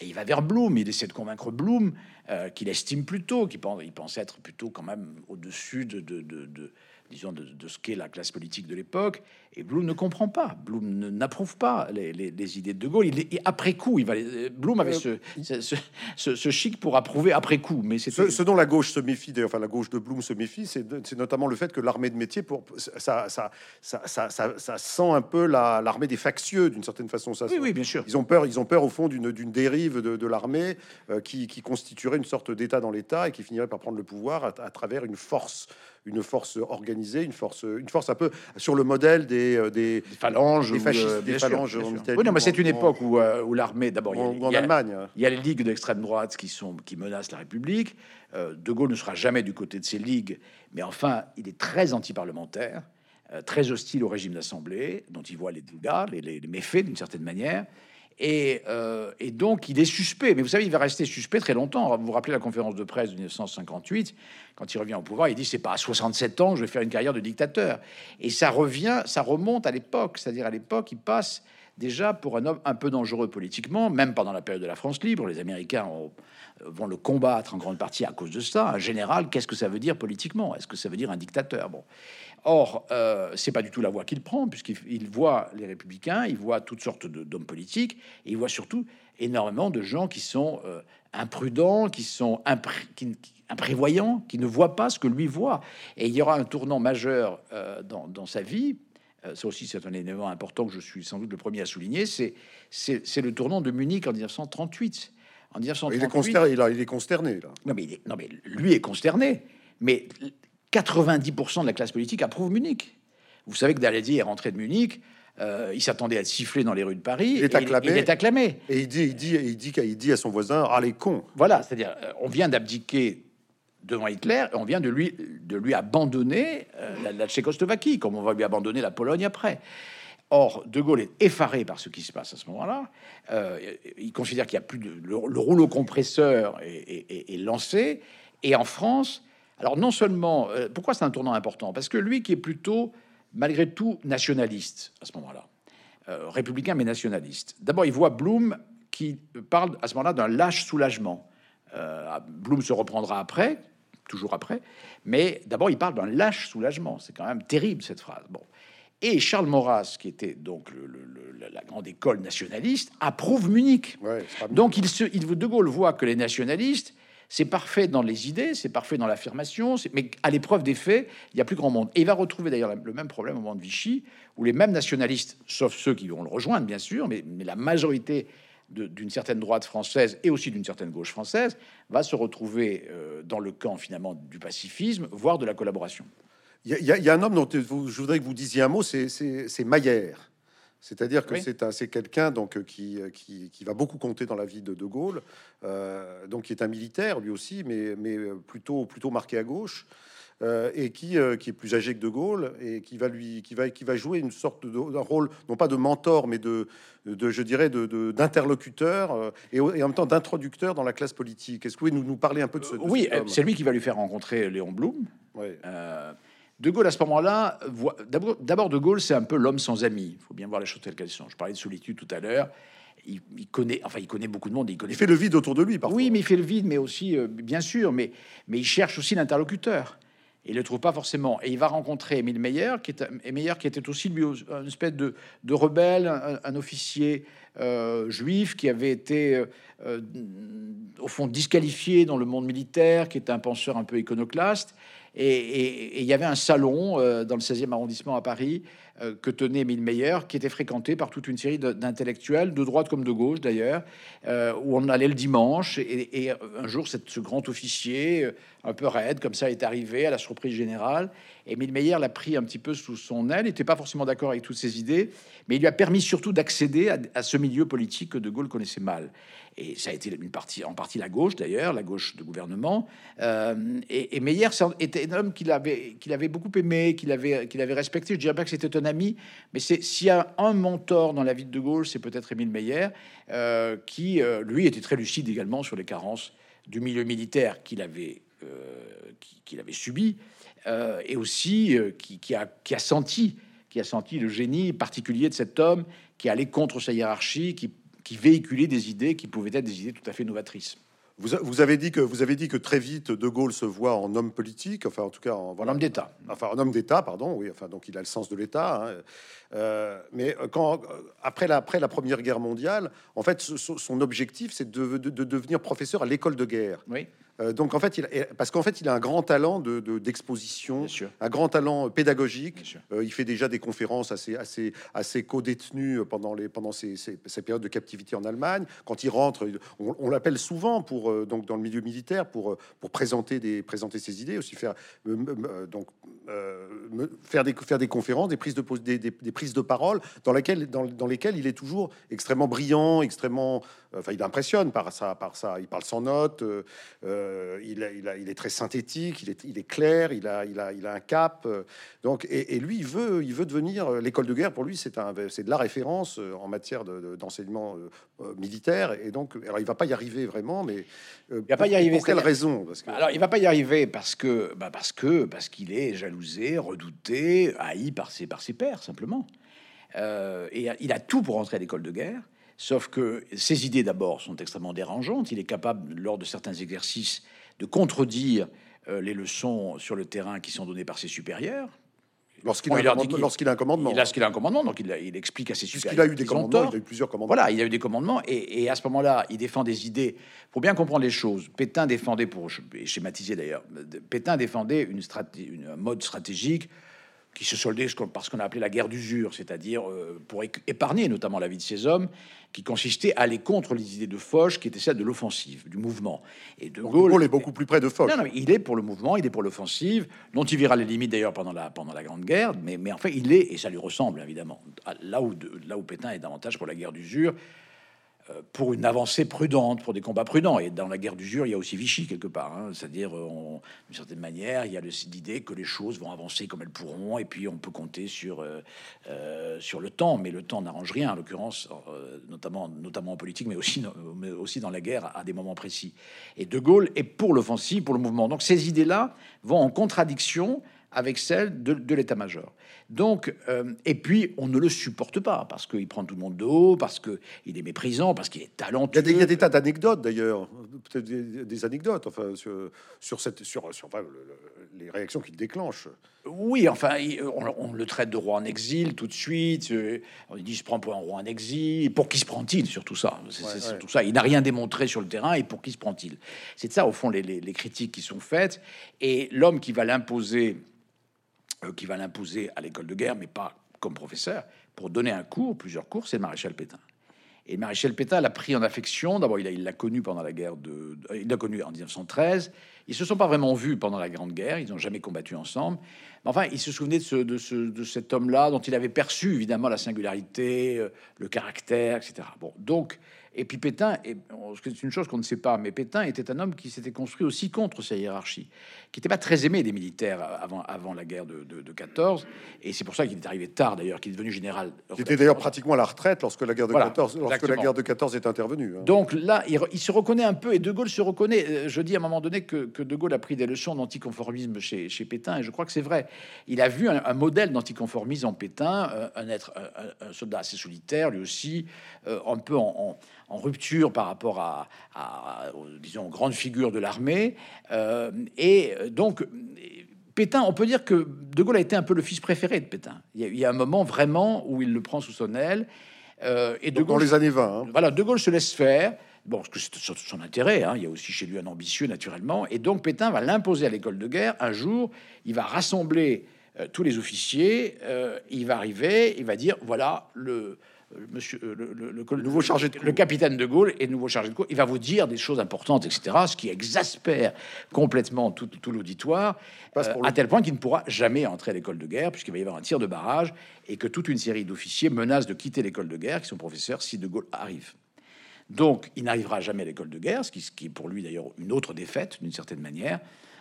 Et il va vers Bloom, il essaie de convaincre Bloom, euh, qu'il estime plutôt, qu'il pense, être plutôt quand même au-dessus de, de, de, disons, de, ce qu'est la classe politique de l'époque. Et Blum ne comprend pas. Blum n'approuve pas les, les, idées de De Gaulle. Il, après coup, il va. Blum avait euh, ce, ce, ce, chic pour approuver après coup. Mais c'est ce, dont la gauche se méfie, enfin la gauche de Blum se méfie, c'est notamment le fait que l'armée de métier, pour ça, ça, ça, ça, ça sent un peu l'armée des factieux d'une certaine façon. Ça, oui, oui, bien sûr. Ils ont peur, ils ont peur au fond d'une dérive de, de l'armée euh, qui, qui, constituerait une sorte d'État dans l'État et qui finirait par prendre le pouvoir à, à travers une force une force organisée, une force, une force un peu sur le modèle des, euh, des, phalanges, des fascistes, des phalanges. Oui, non, mais c'est une époque où, euh, où l'armée, d'abord, en, Allemagne, il y a les ligues d'extrême droite qui sont qui menacent la République. Euh, de Gaulle ne sera jamais du côté de ces ligues, mais enfin, il est très anti-parlementaire, très hostile au régime d'assemblée, dont il voit les dégâts, les, les méfaits d'une certaine manière. Euh, et, donc, il est suspect. Mais vous savez, il va rester suspect très longtemps. Vous vous rappelez la conférence de presse de 1958, quand il revient au pouvoir, il dit c'est pas à 67 ans, je vais faire une carrière de dictateur. Et ça revient, ça remonte à l'époque. C'est-à-dire à l'époque, il passe déjà pour un homme un peu dangereux politiquement, même pendant la période de la France libre. Les Américains vont le combattre en grande partie à cause de ça. Un général, qu'est-ce que ça veut dire politiquement? Est-ce que ça veut dire un dictateur? Bon. Or, euh, c'est pas du tout la voie qu'il prend, puisqu'il voit les républicains, il voit toutes sortes d'hommes politiques, et il voit surtout énormément de gens qui sont euh, imprudents, qui sont imprévoyants, qui ne voient pas ce que lui voit. Et il y aura un tournant majeur euh, dans, sa vie. Ça aussi, c'est un élément important que je suis sans doute le premier à souligner. C'est le tournant de Munich en 1938. En 1938, il est consterné, il, est consterné là. Non mais, non mais lui est consterné. Mais 90% de la classe politique approuve Munich. Vous savez que Daladier est rentré de Munich. Euh, il s'attendait à être sifflé dans les rues de Paris. Il est acclamé. Il, est acclamé. Et il dit, il dit, il dit, il dit à son voisin, ah les cons. Voilà, c'est-à-dire, euh, on vient d'abdiquer devant Hitler, on vient de lui, de lui abandonner euh, la, Tchécoslovaquie, comme on va lui abandonner la Pologne après. Or, De Gaulle est effaré par ce qui se passe à ce moment-là. il considère qu'il y a plus de le, rouleau compresseur est, lancé, et en France, alors non seulement, euh, pourquoi c'est un tournant important? Parce que lui qui est plutôt, malgré tout, nationaliste à ce moment-là, euh, républicain mais nationaliste. D'abord, il voit Blum qui parle à ce moment-là d'un lâche soulagement. Euh, Blum se reprendra après, toujours après, mais d'abord il parle d'un lâche soulagement. C'est quand même terrible cette phrase. Bon. Et Charles Maurras, qui était donc la grande école nationaliste, approuve Munich. donc il se, il, De Gaulle voit que les nationalistes c'est parfait dans les idées, c'est parfait dans l'affirmation, mais à l'épreuve des faits, il y a plus grand monde. Et il va retrouver d'ailleurs le même problème au moment de Vichy, où les mêmes nationalistes, sauf ceux qui vont le rejoindre, bien sûr, mais, la majorité d'une certaine droite française et aussi d'une certaine gauche française va se retrouver euh, dans le camp finalement du pacifisme, voire de la collaboration. Il y, a un homme dont je voudrais que vous disiez un mot, c'est Maillère. C'est-à-dire que c'est quelqu'un donc qui, qui, qui, va beaucoup compter dans la vie de De Gaulle, euh, donc qui est un militaire lui aussi, mais, mais plutôt, plutôt marqué à gauche. Euh, et qui, euh, qui est plus âgé que De Gaulle et qui va lui qui va qui va jouer une sorte d'un rôle non pas de mentor mais de, de je dirais de d'interlocuteur euh, et, en même temps d'introducteur dans la classe politique. Est-ce que vous pouvez nous, nous parler un peu de ce Oui, c'est lui qui va lui faire rencontrer Léon Blum. de Gaulle, à ce moment-là, d'abord, De Gaulle, c'est un peu l'homme sans amis. Il faut bien voir les choses telles qu'elles sont. Je parlais de solitude tout à l'heure. Il, connaît, enfin, il connaît beaucoup de monde. Il, connaît il fait le vide autour de lui, parfois. Oui, mais il fait le vide, mais aussi, bien sûr, mais, mais il cherche aussi l'interlocuteur il le trouve pas forcément. Et il va rencontrer Émile Meyer, qui, est, Meyer, qui était aussi lui une espèce de, rebelle, un, officier euh, juif qui avait été euh, euh, au fond disqualifié dans le monde militaire, qui était un penseur un peu iconoclaste. Et, il y avait un salon dans le 16e arrondissement à Paris que tenait Émile Meyer, qui était fréquenté par toute une série d'intellectuels, de droite comme de gauche d'ailleurs, où on allait le dimanche. Et, un jour, ce grand officier un peu raide, comme ça, est arrivé à la surprise générale. Émile Meyer l'a pris un petit peu sous son aile, n'était pas forcément d'accord avec toutes ses idées, mais il lui a permis surtout d'accéder à, ce milieu politique que De Gaulle connaissait mal. Et ça a été une partie, en partie la gauche d'ailleurs, la gauche de gouvernement. Euh, et, Meyer était un homme qu'il avait, qu'il avait beaucoup aimé, qu'il avait, qu'il avait respecté. Je dirais pas que c'était un ami, mais c'est s'il y a un mentor dans la vie de De Gaulle, c'est peut-être Émile Meyer, euh, qui euh, lui était très lucide également sur les carences du milieu militaire qu'il avait qu'il avait subi, et aussi euh, qui, a, qui, a, senti, qui a senti le génie particulier de cet homme qui allait contre sa hiérarchie, qui, qui véhiculait des idées qui pouvaient être des idées tout à fait novatrices. Vous, vous, avez dit que vous avez dit que très vite De Gaulle se voit en homme politique, enfin en tout cas en voilà, homme d'État. Enfin en homme d'État, pardon. Oui, enfin donc il a le sens de l'État. Hein. mais quand après la, après la Première Guerre mondiale, en fait, son, objectif c'est de, de, de, devenir professeur à l'école de guerre. Oui. Euh, donc en fait, il, parce qu'en fait, il a un grand talent de, d'exposition, un grand talent pédagogique. Euh, il fait déjà des conférences assez, assez, assez co-détenues pendant, les, pendant ces, ces, périodes de captivité en Allemagne. Quand il rentre, on, l'appelle souvent pour euh, donc dans le milieu militaire pour pour présenter des présenter ses idées, aussi faire donc faire des faire des conférences, des prises de des, des, des prises de parole dans lesquelles dans, dans lesquelles il est toujours extrêmement brillant, extrêmement enfin il impressionne par ça par ça. Il parle sans notes. Euh, il, il, est très synthétique, il est, il est clair, il a, il, a, il a un cap. Euh, donc, et, lui, il veut, il veut devenir euh, l'école de guerre. Pour lui, c'est de la référence en matière d'enseignement militaire. Et donc, alors, il va pas y arriver vraiment, mais il va pas y arriver. Pour quelle raison? Parce que... Alors, il va pas y arriver parce que, bah parce que, parce qu'il est jalousé, redouté, haï par ses, par ses pairs simplement. et il a tout pour entrer à l'école de guerre. Sauf que ses idées, d'abord, sont extrêmement dérangeantes. Il est capable, lors de certains exercices, de contredire euh, les leçons sur le terrain qui sont données par ses supérieurs. Lorsqu'il a, a, un commandement. Lorsqu'il a un commandement, donc il, il explique à ses supérieurs. Il a eu des commandements, il a eu plusieurs commandements. Voilà, il a eu des commandements, et, à ce moment-là, il défend des idées. Pour bien comprendre les choses, Pétain défendait, pour schématiser d'ailleurs, Pétain défendait une, stratégie, une mode stratégique qui se soldait par ce qu'on a appelé la guerre d'usure, c'est-à-dire euh, pour épargner notamment la vie de ces hommes, qui consistait à aller contre les idées de Foch, qui était celle de l'offensive, du mouvement. Et De Gaulle, est beaucoup plus près de Foch. Non, non, il est pour le mouvement, il est pour l'offensive, dont il verra les limites d'ailleurs pendant la, pendant la Grande Guerre, mais, mais en fait, il est, et ça lui ressemble évidemment, là où, là où Pétain est davantage pour la guerre d'usure, pour une avancée prudente, pour des combats prudents. Et dans la guerre d'usure, il y a aussi Vichy quelque part. Hein. C'est-à-dire, euh, d'une certaine manière, il y a l'idée que les choses vont avancer comme elles pourront, et puis on peut compter sur, euh, sur le temps. Mais le temps n'arrange rien, en l'occurrence, notamment, notamment en politique, mais aussi, aussi dans la guerre à des moments précis. Et De Gaulle est pour l'offensive, pour le mouvement. Donc ces idées-là vont en contradiction avec celle de, l'état-major. Donc, euh, et puis, on ne le supporte pas parce qu'il prend tout le monde de haut, parce qu'il est méprisant, parce qu'il est talentueux. Il y a des, tas d'anecdotes d'ailleurs, peut-être des, anecdotes enfin, sur, cette, sur, sur les réactions qu'il déclenche. Oui, enfin, on, le traite de roi en exil tout de suite. Euh, on dit, se prend pour un roi en exil. Pour qui se prend-il sur tout ça? C'est tout ça. Il n'a rien démontré sur le terrain et pour qui se prend-il? C'est ça, au fond, les, les critiques qui sont faites. Et l'homme qui va l'imposer qui va l'imposer à l'école de guerre, mais pas comme professeur, pour donner un cours, plusieurs cours, c'est le maréchal Pétain. Et Maréchal Pétain l'a pris en affection. D'abord, il l'a connu pendant la guerre de. Il l'a connu en 1913. Ils se sont pas vraiment vus pendant la Grande Guerre. Ils n'ont jamais combattu ensemble. Mais enfin, il se souvenait de, ce, de, ce, de cet homme-là, dont il avait perçu évidemment la singularité, euh, le caractère, etc. Bon, donc et puis Pétain, c'est une chose qu'on ne sait pas, mais Pétain était un homme qui s'était construit aussi contre sa hiérarchie, qui n'était pas très aimé des militaires avant, avant la guerre de, de, 14. Et c'est pour ça qu'il est arrivé tard, d'ailleurs, qu'il est devenu général. Il était d'ailleurs pratiquement à la retraite lorsque la guerre de 14, lorsque la guerre de 14 est intervenue. Hein. Donc là, il, se reconnaît un peu, et De Gaulle se reconnaît. Euh, je dis à un moment donné que, que De Gaulle a pris des leçons d'anticonformisme chez, chez Pétain, et je crois que c'est vrai. Il a vu un, modèle d'anticonformisme en Pétain, euh, un être, un, soldat assez solitaire, lui aussi, euh, un peu en en rupture par rapport à, disons, grandes figures de l'armée. Euh, et donc, Pétain, on peut dire que De Gaulle a été un peu le fils préféré de Pétain. Il y a, un moment vraiment où il le prend sous son aile. Euh, et de Gaulle, dans les années 20. Hein. Voilà, De Gaulle se laisse faire. Bon, parce que c'est son intérêt, hein. il y a aussi chez lui un ambitieux naturellement, et donc Pétain va l'imposer à l'école de guerre. Un jour, il va rassembler euh, tous les officiers, il va arriver, il va dire voilà le, monsieur, euh, le, nouveau chargé de le capitaine de Gaulle et nouveau chargé de Gaulle, il va vous dire des choses importantes, etc. Ce qui exaspère complètement tout, l'auditoire, euh, à tel point qu'il ne pourra jamais entrer à l'école de guerre, puisqu'il va y avoir un tir de barrage et que toute une série d'officiers menacent de quitter l'école de guerre, qui sont professeurs, si de Gaulle arrive. Donc, il n'arrivera jamais à l'école de guerre, ce qui, ce qui est pour lui d'ailleurs une autre défaite, d'une certaine manière.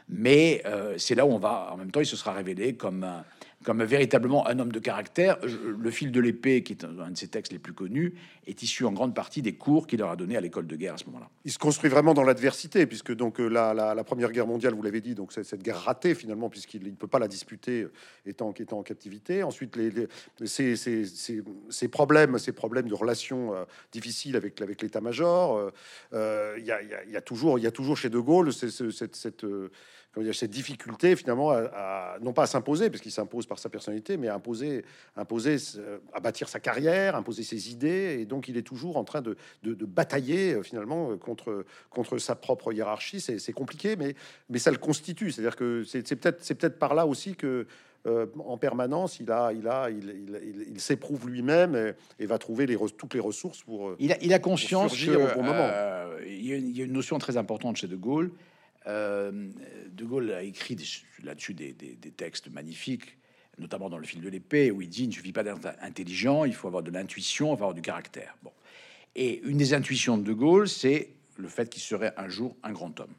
Mais euh, c'est là où on va, en même temps, il se sera révélé comme un, comme véritablement un homme de caractère. Le fil de l'épée, qui est un de ses textes les plus connus, est issu en grande partie des cours qu'il leur a donnés à l'école de guerre à ce moment-là. Il se construit vraiment dans l'adversité, puisque donc euh, la, Première Guerre mondiale, vous l'avez dit, donc cette guerre ratée finalement, puisqu'il ne peut pas la disputer euh, étant, étant en captivité. Ensuite, les, ces, problèmes, ces problèmes de relations euh, difficiles avec, l'état-major, il y, a, toujours, il y a toujours chez De Gaulle cette, cette cette difficulté finalement à, non pas à s'imposer parce qu'il s'impose par sa personnalité, mais à imposer, imposer, à bâtir sa carrière, imposer ses idées, et donc il est toujours en train de, de, batailler euh, finalement euh, contre contre sa propre hiérarchie. C'est compliqué, mais mais ça le constitue. C'est-à-dire que c'est peut-être c'est peut-être par là aussi que euh, en permanence, il a, il a, il, il, il s'éprouve lui-même et, va trouver les, toutes les ressources pour. Il a, il a conscience que, au bon moment. il, y a, une notion très importante chez De Gaulle, euh, de Gaulle a écrit là-dessus des, textes magnifiques, notamment dans le fil de l'épée, où il dit il ne suffit pas d'être intelligent, il faut avoir de l'intuition, avoir du caractère. Bon. Et une des intuitions de De Gaulle, c'est le fait qu'il serait un jour un grand homme.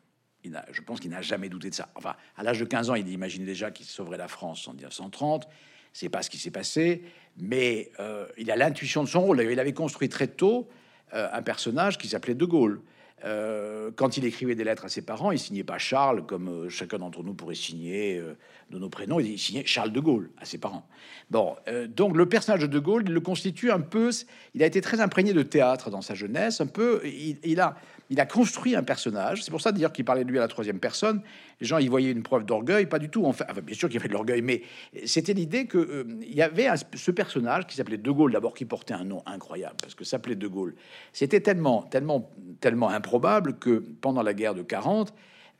Je pense qu'il n'a jamais douté de ça. Enfin, à l'âge de 15 ans, il imaginait déjà qu'il sauverait la France en 1930. C'est pas ce qui s'est passé, mais euh, il a l'intuition de son rôle. Il avait construit très tôt euh, un personnage qui s'appelait De Gaulle. Euh, quand il écrivait des lettres à ses parents, il signait pas Charles comme euh, chacun d'entre nous pourrait signer euh, de nos prénoms. Il signait Charles de Gaulle à ses parents. Bon, donc le personnage de De Gaulle, il le constitue un peu. Il a été très imprégné de théâtre dans sa jeunesse. Un peu, il a il a construit un personnage. C'est pour ça d'ailleurs qu'il parlait de lui à la troisième personne. Les gens y voyaient une preuve d'orgueil, pas du tout. Enfin, bien sûr qu'il y avait de l'orgueil, mais c'était l'idée que euh, il y avait ce personnage qui s'appelait De Gaulle d'abord, qui portait un nom incroyable parce que s'appelait De Gaulle. C'était tellement, tellement, tellement improbable que pendant la guerre de 40,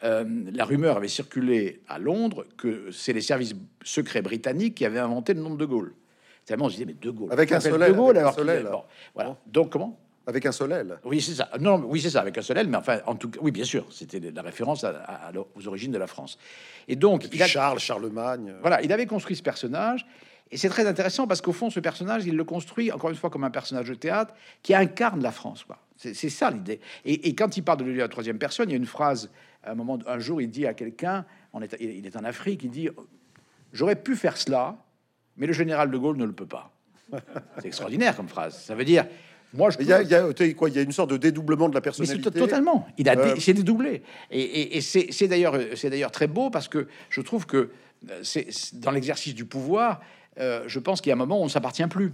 euh, la rumeur avait circulé à Londres que c'est les services secrets britanniques qui avaient inventé le nom de De Gaulle. Tellement on se disait mais De Gaulle avec un soleil, de Gaulle alors voilà. Donc comment avec un soleil. Oui, c'est ça. Non, oui, c'est ça, avec un soleil. Mais enfin, en tout cas, oui, bien sûr, c'était la référence aux origines de la France. Et donc, il a, Charles, Charlemagne. Voilà, il avait construit ce personnage. Et c'est très intéressant parce qu'au fond, ce personnage, il le construit encore une fois comme un personnage de théâtre qui incarne la France. C'est ça l'idée. Et, quand il parle de lui à la troisième personne, il y a une phrase. À un moment, un jour, il dit à quelqu'un, il est en Afrique, il dit J'aurais pu faire cela, mais le général de Gaulle ne le peut pas. C'est extraordinaire comme phrase. Ça veut dire moi, je il y, a, il y a quoi Il y a une sorte de dédoublement de la personnalité. totalement. Il a, euh... s'est dédoublé. Et, et, c'est d'ailleurs, c'est d'ailleurs très beau parce que je trouve que euh, c'est dans l'exercice du pouvoir, euh, je pense qu'il y a un moment où on ne s'appartient plus.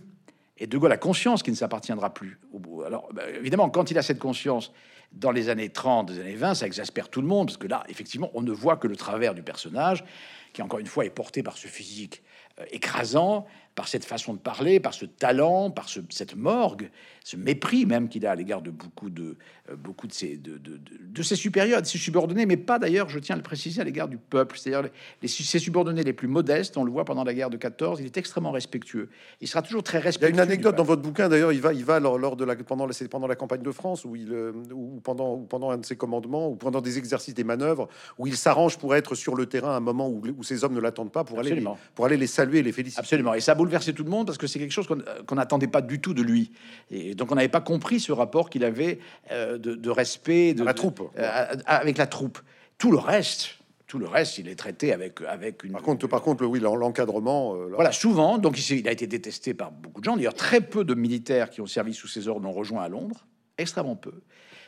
Et De Gaulle a conscience qu'il ne s'appartiendra plus. Alors, bah, évidemment, quand il a cette conscience dans les années 30, les années 20, ça exaspère tout le monde, parce que là, effectivement, on ne voit que le travers du personnage, qui, encore une fois, est porté par ce physique euh, écrasant, par cette façon de parler, par ce talent, par ce, cette morgue, ce mépris même qu'il a à l'égard de beaucoup de, euh, beaucoup de ses, de, de, de, ses supérieurs, de ses subordonnés, mais pas d'ailleurs, je tiens à le préciser, à l'égard du peuple. C'est-à-dire les, ses subordonnés les plus modestes, on le voit pendant la guerre de 14, il est extrêmement respectueux. Il sera toujours très respectueux. Il y a une anecdote dans votre bouquin, d'ailleurs, il va, il va lors, lors de la, pendant, la, pendant la campagne de France, où il, euh, ou pendant, ou pendant un de ses commandements, ou pendant des exercices, des manœuvres, où il s'arrange pour être sur le terrain à un moment où, où ces hommes ne l'attendent pas, pour aller, les, pour aller les saluer et les féliciter. Absolument. Et ça bouleversé tout le monde parce que c'est quelque chose qu'on n'attendait pas du tout de lui. Et donc on n'avait pas compris ce rapport qu'il avait euh, de, respect de la troupe, euh, avec la troupe. Tout le reste, tout le reste, il est traité avec avec une. Par contre, par contre, oui, l'encadrement. Euh, voilà, souvent. Donc il, a été détesté par beaucoup de gens. D'ailleurs, très peu de militaires qui ont servi sous ses ordres l'ont rejoint à Londres, extrêmement peu,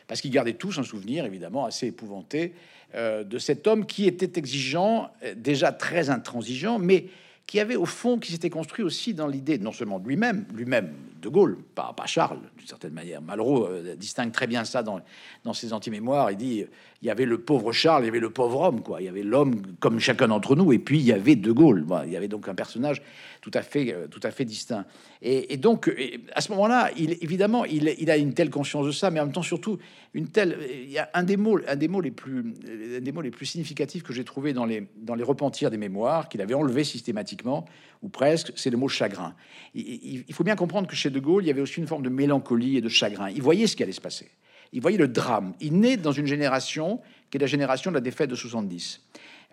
parce qu'ils gardaient tous un souvenir évidemment assez épouvanté de cet homme qui était exigeant, déjà très intransigeant, mais qui avait au fond, qui s'était construit aussi dans l'idée non seulement de lui-même, lui-même de Gaulle, pas, pas Charles, d'une certaine manière. Malraux euh, distingue très bien ça dans, dans ses anti-mémoires. Il dit il y avait le pauvre Charles, il y avait le pauvre homme, quoi. Il y avait l'homme comme chacun d'entre nous, et puis il y avait De Gaulle. il y avait donc un personnage tout à fait, euh, tout à fait distinct. Et, donc, à ce moment-là, évidemment, il, a une telle conscience de ça, mais en même temps, surtout, une telle. Il y a un des mots, un des mots les plus, des mots les plus significatifs que j'ai trouvé dans les, dans les repentirs des mémoires, qu'il avait enlevé systématiquement, ou presque, c'est le mot chagrin. Il, il faut bien comprendre que chez De Gaulle, il y avait aussi une forme de mélancolie et de chagrin. Il voyait ce qui allait se passer. Il voyait le drame. Il naît dans une génération qui est la génération de la défaite de 70.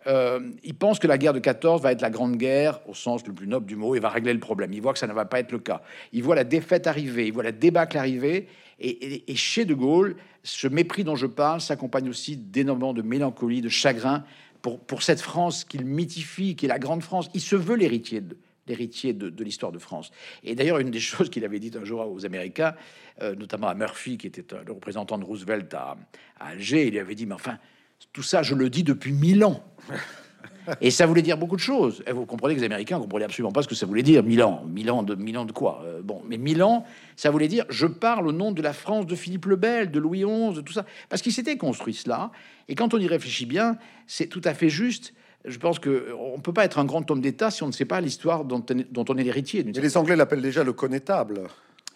Euh, il pense que la guerre de 14 va être la grande guerre au sens le plus noble du mot et va régler le problème. Il voit que ça ne va pas être le cas. Il voit la défaite arriver, il voit la débâcle arriver. Et, et chez De Gaulle, ce mépris dont je parle s'accompagne aussi d'énormément de mélancolie, de chagrin pour, pour cette France qu'il mythifie, qui est la grande France. Il se veut l'héritier de, l'héritier de, l'histoire de France. Et d'ailleurs, une des *laughs* choses qu'il avait dit un jour aux Américains, euh, notamment à Murphy, qui était le représentant de Roosevelt à, Alger, il lui avait dit, mais enfin, tout ça, je le dis depuis mille ans. *laughs* Et ça voulait dire beaucoup de choses. Et vous comprenez que les Américains ne comprenaient absolument pas ce que ça voulait dire, mille ans. Mille ans de, mille ans de quoi euh, Bon, mais mille ans, ça voulait dire je parle au nom de la France de Philippe le Bel, de Louis XI, de tout ça. Parce qu'il s'était construit cela. Et quand on y réfléchit bien, c'est tout à fait juste je pense que on peut pas être un grand homme d'État si on ne sait pas l'histoire dont, dont, on est l'héritier. Les Anglais l'appellent déjà le connétable.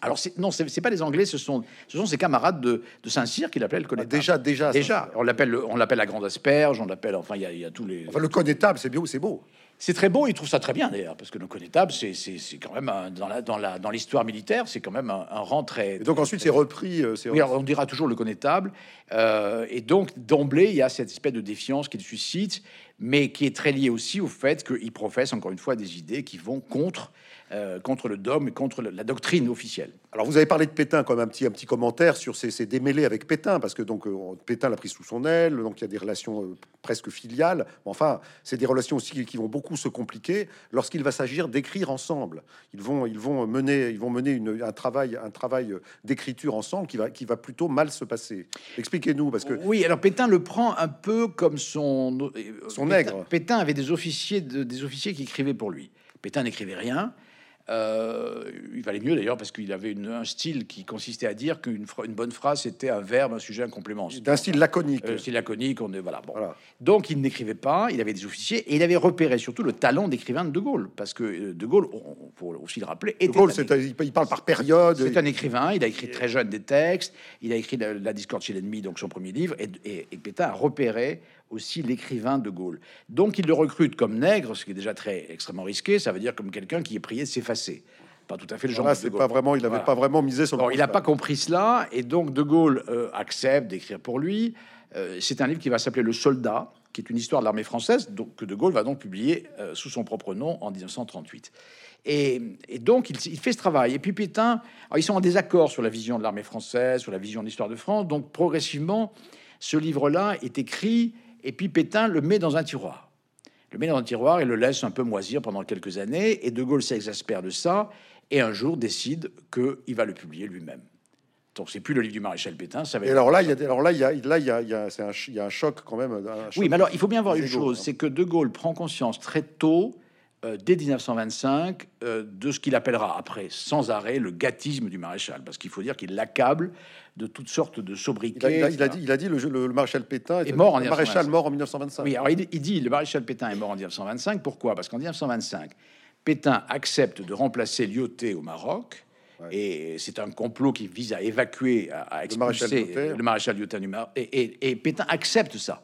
Alors non, c'est pas les Anglais, ce sont ce sont ses camarades de, de Saint-Cyr qui l'appellent le connétable. déjà, déjà, déjà. On l'appelle on l'appelle la grande asperge, on l'appelle enfin il y, a tous les. Enfin le connétable, c'est bien c'est beau. C'est très beau, il trouve ça très bien d'ailleurs, parce que le connétable, c'est quand même dans la dans la dans l'histoire militaire, c'est quand même un, rang très. Et donc ensuite c'est repris. Euh, oui, on dira toujours le connétable, euh, et donc d'emblée il y a cette espèce de défiance qu'il suscite, mais qui est très lié aussi au fait qu'il professe encore une fois des idées qui vont contre euh, contre le dogme et contre la doctrine officielle. Alors vous avez parlé de Pétain comme un petit, un petit commentaire sur ces, démêlés avec Pétain, parce que donc euh, Pétain l'a pris sous son aile, donc il y a des relations euh, presque filiales. Enfin, c'est des relations aussi qui vont beaucoup se compliquer lorsqu'il va s'agir d'écrire ensemble. Ils vont, ils vont mener, ils vont mener un travail, un travail d'écriture ensemble qui va, qui va plutôt mal se passer. Expliquez-nous, parce que oui, alors Pétain le prend un peu comme son son nègre. Pétain avait des officiers, des officiers qui écrivaient pour lui. Pétain n'écrivait rien. Euh, il valait mieux d'ailleurs parce qu'il avait un style qui consistait à dire qu'une une bonne phrase c'était un verbe, un sujet, un complément. D'un style laconique. Euh, style laconique, on est voilà, bon. Donc il n'écrivait pas, il avait des officiers et il avait repéré surtout le talent d'écrivain de De Gaulle parce que euh, De Gaulle, on, faut aussi le rappeler, De Gaulle, il parle par période. C'est un écrivain, il a écrit très jeune des textes, il a écrit La, discorde chez l'ennemi, donc son premier livre, et, et, et Pétain a repéré aussi l'écrivain de Gaulle. Donc il le recrute comme nègre, ce qui est déjà très extrêmement risqué. Ça veut dire comme quelqu'un qui est prié de s'effacer. Pas tout à fait le genre. c'est pas vraiment. Il n'avait pas vraiment misé sur. il n'a pas compris cela, et donc De Gaulle euh, accepte d'écrire pour lui. Euh, c'est un livre qui va s'appeler Le Soldat, qui est une histoire de l'armée française, donc, que De Gaulle va donc publier euh, sous son propre nom en 1938. Et, donc, il, il, fait ce travail. Et puis Pétain, ils sont en désaccord sur la vision de l'armée française, sur la vision de l'histoire de France. Donc, progressivement, ce livre-là est écrit et puis Pétain le met dans un tiroir. Le met dans un tiroir et le laisse un peu moisir pendant quelques années. Et De Gaulle s'exaspère de ça et un jour décide qu'il va le publier lui-même. Donc c'est plus le livre du maréchal Pétain, ça va. Et alors là, il y a, alors là, il y a, là, il y a, il y a, un, il y a un choc quand même. oui, mais alors il faut bien voir une chose, hein. c'est que De Gaulle prend conscience très tôt euh, dès 1925 euh, de ce qu'il appellera après sans arrêt le gâtisme du maréchal, parce qu'il faut dire qu'il l'accable de toutes sortes de sobriquets. Il a, dit, il a dit le, le, maréchal Pétain est mort en le maréchal mort en 1925. Oui, alors il, dit le maréchal Pétain est mort en 1925. Pourquoi? Parce qu'en 1925, Pétain accepte de remplacer Lyoté au Maroc. Et c'est un complot qui vise à évacuer, à, expulser le maréchal Lyoté du Maroc. Et, et, Pétain accepte ça.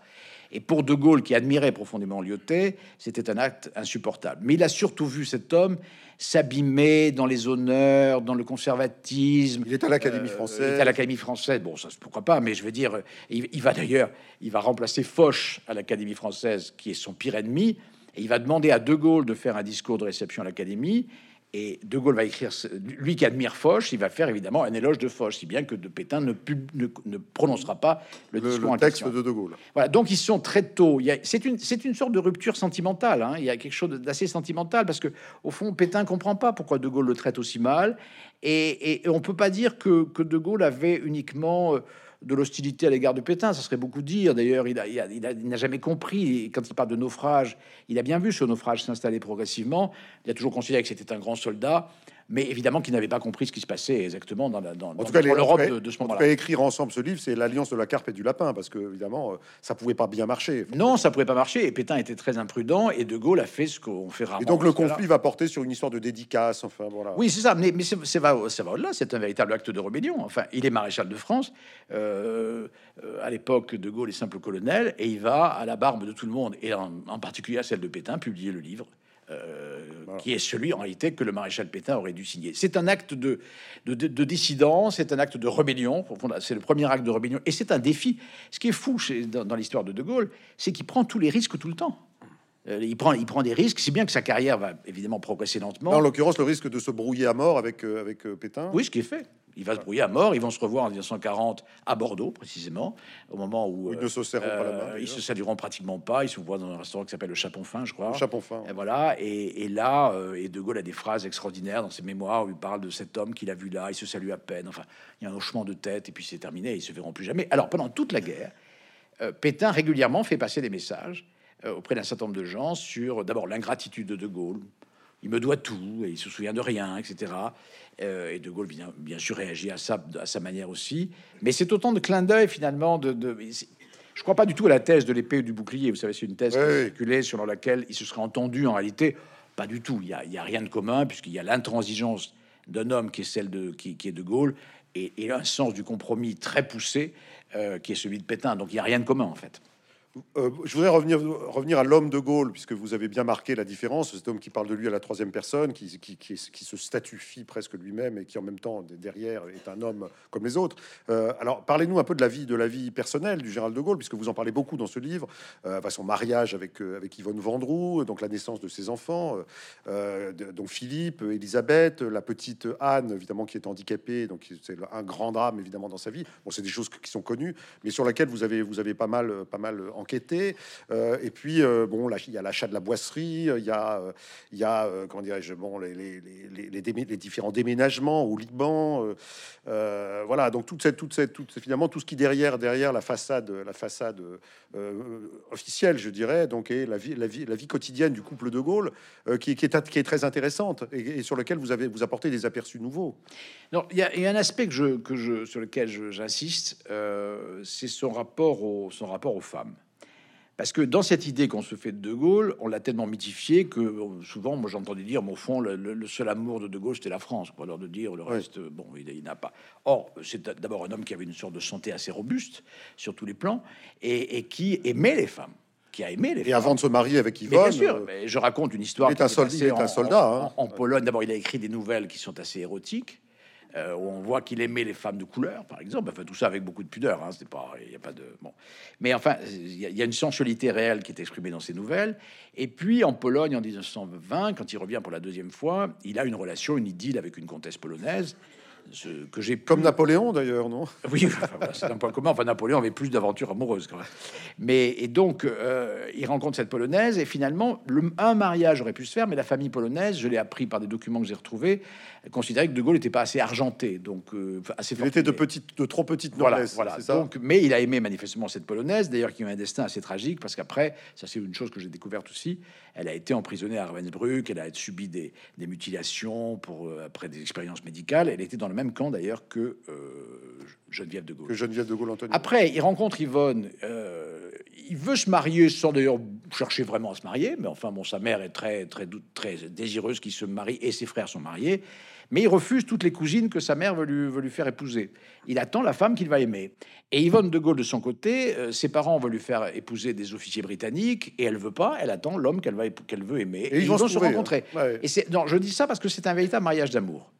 Et pour De Gaulle, qui admirait profondément Lyoté, c'était un acte insupportable. Mais il a surtout vu cet homme s'abîmer dans les honneurs, dans le conservatisme. Il est à l'Académie euh, française. Il est à l'Académie française. Bon, ça, pourquoi pas, mais je veux dire, il, il va d'ailleurs, il va remplacer Foch à l'Académie française, qui est son pire ennemi. Et il va demander à De Gaulle de faire un discours de réception à l'Académie. Et De Gaulle va écrire, lui qui admire Foch, il va faire évidemment un éloge de Foch, si bien que de Pétain ne, ne, prononcera pas le, discours texte de De Gaulle. Voilà, donc ils sont très tôt. C'est une, une sorte de rupture sentimentale. Hein. Il y a quelque chose d'assez sentimental parce que au fond, Pétain comprend pas pourquoi De Gaulle le traite aussi mal, et, et, on peut pas dire que, que De Gaulle avait uniquement euh, de l'hostilité à l'égard de Pétain, ça serait beaucoup dire. D'ailleurs, il n'a jamais compris. Quand il parle de naufrage, il a bien vu ce naufrage s'installer progressivement. Il a toujours considéré que c'était un grand soldat mais évidemment qui n'avait pas compris ce qui se passait exactement dans, la, dans, l'Europe de, ce moment-là. écrire ensemble ce livre, c'est l'alliance de la carpe et du lapin, parce que évidemment, euh, ça pouvait pas bien marcher. Non, ça pouvait pas marcher. Et Pétain était très imprudent, et De Gaulle a fait ce qu'on fait rarement. Et donc le conflit va porter sur une histoire de dédicace. Enfin voilà. Oui, c'est ça. Mais, mais c'est, va, ça va au-delà. C'est un véritable acte de rébellion. Enfin, il est maréchal de France. Euh, euh, à l'époque, De Gaulle est simple colonel, et il va à la barbe de tout le monde, et en, en particulier à celle de Pétain, publier le livre euh, qui est celui en réalité que le maréchal Pétain aurait dû signer. C'est un acte de, de, dissidence, c'est un acte de rébellion, c'est le premier acte de rébellion, et c'est un défi. Ce qui est fou chez, dans, l'histoire de De Gaulle, c'est qu'il prend tous les risques tout le temps. Euh, il, prend, il prend des risques, si bien que sa carrière va évidemment progresser lentement. En l'occurrence, le risque de se brouiller à mort avec, euh, avec Pétain. Oui, ce qui est fait. Il va se brouiller à mort. Ils vont se revoir en 1940 à Bordeaux, précisément, au moment où ils ne se serront pas la main. Euh, ils se salueront pratiquement pas. Ils se voient dans un restaurant qui s'appelle le Chapon Fin, je crois. Le Chapon Fin. Et voilà. Et, là, euh, et De Gaulle a des phrases extraordinaires dans ses mémoires où il parle de cet homme qu'il a vu là. Il se salue à peine. Enfin, il y a un hochement de tête et puis c'est terminé. Ils se verront plus jamais. Alors pendant toute la guerre, euh, Pétain régulièrement fait passer des messages auprès d'un certain nombre de gens sur d'abord l'ingratitude de De Gaulle. Il me doit tout et il se souvient de rien, etc. Euh, et De Gaulle, bien, bien, sûr, réagit à ça à sa manière aussi. Mais c'est autant de clins d'œil, finalement. De, de je crois pas du tout à la thèse de l'épée du bouclier. Vous savez, c'est une thèse qui selon laquelle il se serait entendu en réalité. Pas du tout. Il n'y a, y a, rien de commun, puisqu'il y a l'intransigeance d'un homme qui est celle de, qui, est De Gaulle et, un sens du compromis très poussé euh, qui est celui de Pétain. Donc il n'y a rien de commun, en fait. Euh, je voudrais revenir, à l'homme de Gaulle, puisque vous avez bien marqué la différence. Cet homme qui parle de lui à la troisième personne, qui, se statufie presque lui-même et qui en même temps derrière est un homme comme les autres. Euh, alors parlez-nous un peu de la vie, personnelle du général de Gaulle, puisque vous en parlez beaucoup dans ce livre. Euh, son mariage avec, avec Yvonne Vendroux, donc la naissance de ses enfants, donc Philippe, Elisabeth, la petite Anne, évidemment qui est handicapée, donc c'est un grand drame évidemment dans sa vie. Bon, c'est des choses qui sont connues, mais sur laquelle vous avez, pas mal, pas. Euh, et puis, euh, bon, là, il y a l'achat de la boisserie, il y a, euh, il y a comment dirais-je, bon, les, différents déménagements au Liban. voilà, donc toute cette, toute cette, finalement, tout ce qui derrière, derrière la façade, la façade officielle, je dirais, donc, et la vie, la vie, la vie quotidienne du couple de Gaulle, qui, qui, est, qui est très intéressante et, sur lequel vous avez vous apportez des aperçus nouveaux. Non, il y, a un aspect que je, que je, sur lequel j'insiste, c'est son rapport, au, son rapport aux femmes. Parce que dans cette idée qu'on se fait de De Gaulle, on l'a tellement mythifié que euh, souvent, moi j'entendais dire, au fond, le, seul amour de De Gaulle, c'était la France. Pour leur de dire le reste, bon, il, n'a pas. Or, c'est d'abord un homme qui avait une sorte de santé assez robuste sur tous les plans et, qui aimait les femmes qui a aimé les et avant de se marier avec Yvonne. bien sûr, euh, mais je raconte une histoire. Il est un, soldat, un soldat. en, Pologne, d'abord, il a écrit des nouvelles qui sont assez érotiques. Euh, où on voit qu'il aimait les femmes de couleur, par exemple. Enfin, tout ça avec beaucoup de pudeur. Hein, c'est pas, il y a pas de bon. Mais enfin, il y, a une sensualité réelle qui est exprimée dans ces nouvelles. Et puis en Pologne, en 1920, quand il revient pour la deuxième fois, il a une relation, une idylle avec une comtesse polonaise que j'ai comme Napoléon d'ailleurs, non? Oui, c'est un point commun. Enfin, Napoléon avait plus d'aventures amoureuses quand même. Mais et donc, euh, il rencontre cette polonaise et finalement, le, un mariage aurait pu se faire, mais la famille polonaise, je l'ai appris par des documents que j'ai retrouvés, considérait que De Gaulle n'était pas assez argenté, donc euh, assez. Il était de petite, de trop petite noblesse. Voilà, voilà. Donc, mais il a aimé manifestement cette polonaise, d'ailleurs, qui a eu un destin assez tragique parce qu'après, ça c'est une chose que j'ai découverte aussi. Elle a été emprisonnée à Ravensbrück, elle a subi des, des mutilations pour euh, après des expériences médicales. Elle était dans le même camp d'ailleurs que euh, Geneviève de Gaulle. Que Geneviève de Gaulle, Anthony. Après, il rencontre Yvonne. Il veut se marier sans d'ailleurs chercher vraiment à se marier, mais enfin bon, sa mère est très très très désireuse qu'il se marie et ses frères sont mariés, mais il refuse toutes les cousines que sa mère veut lui, veut lui faire épouser. Il attend la femme qu'il va aimer. Et Yvonne de Gaulle de son côté, euh, ses parents veulent lui faire épouser des officiers britanniques et elle veut pas. Elle attend l'homme qu'elle va qu'elle veut aimer. Et, ils, vont, se, rencontrer. Hein. Et c'est non, je dis ça parce que c'est un véritable mariage d'amour.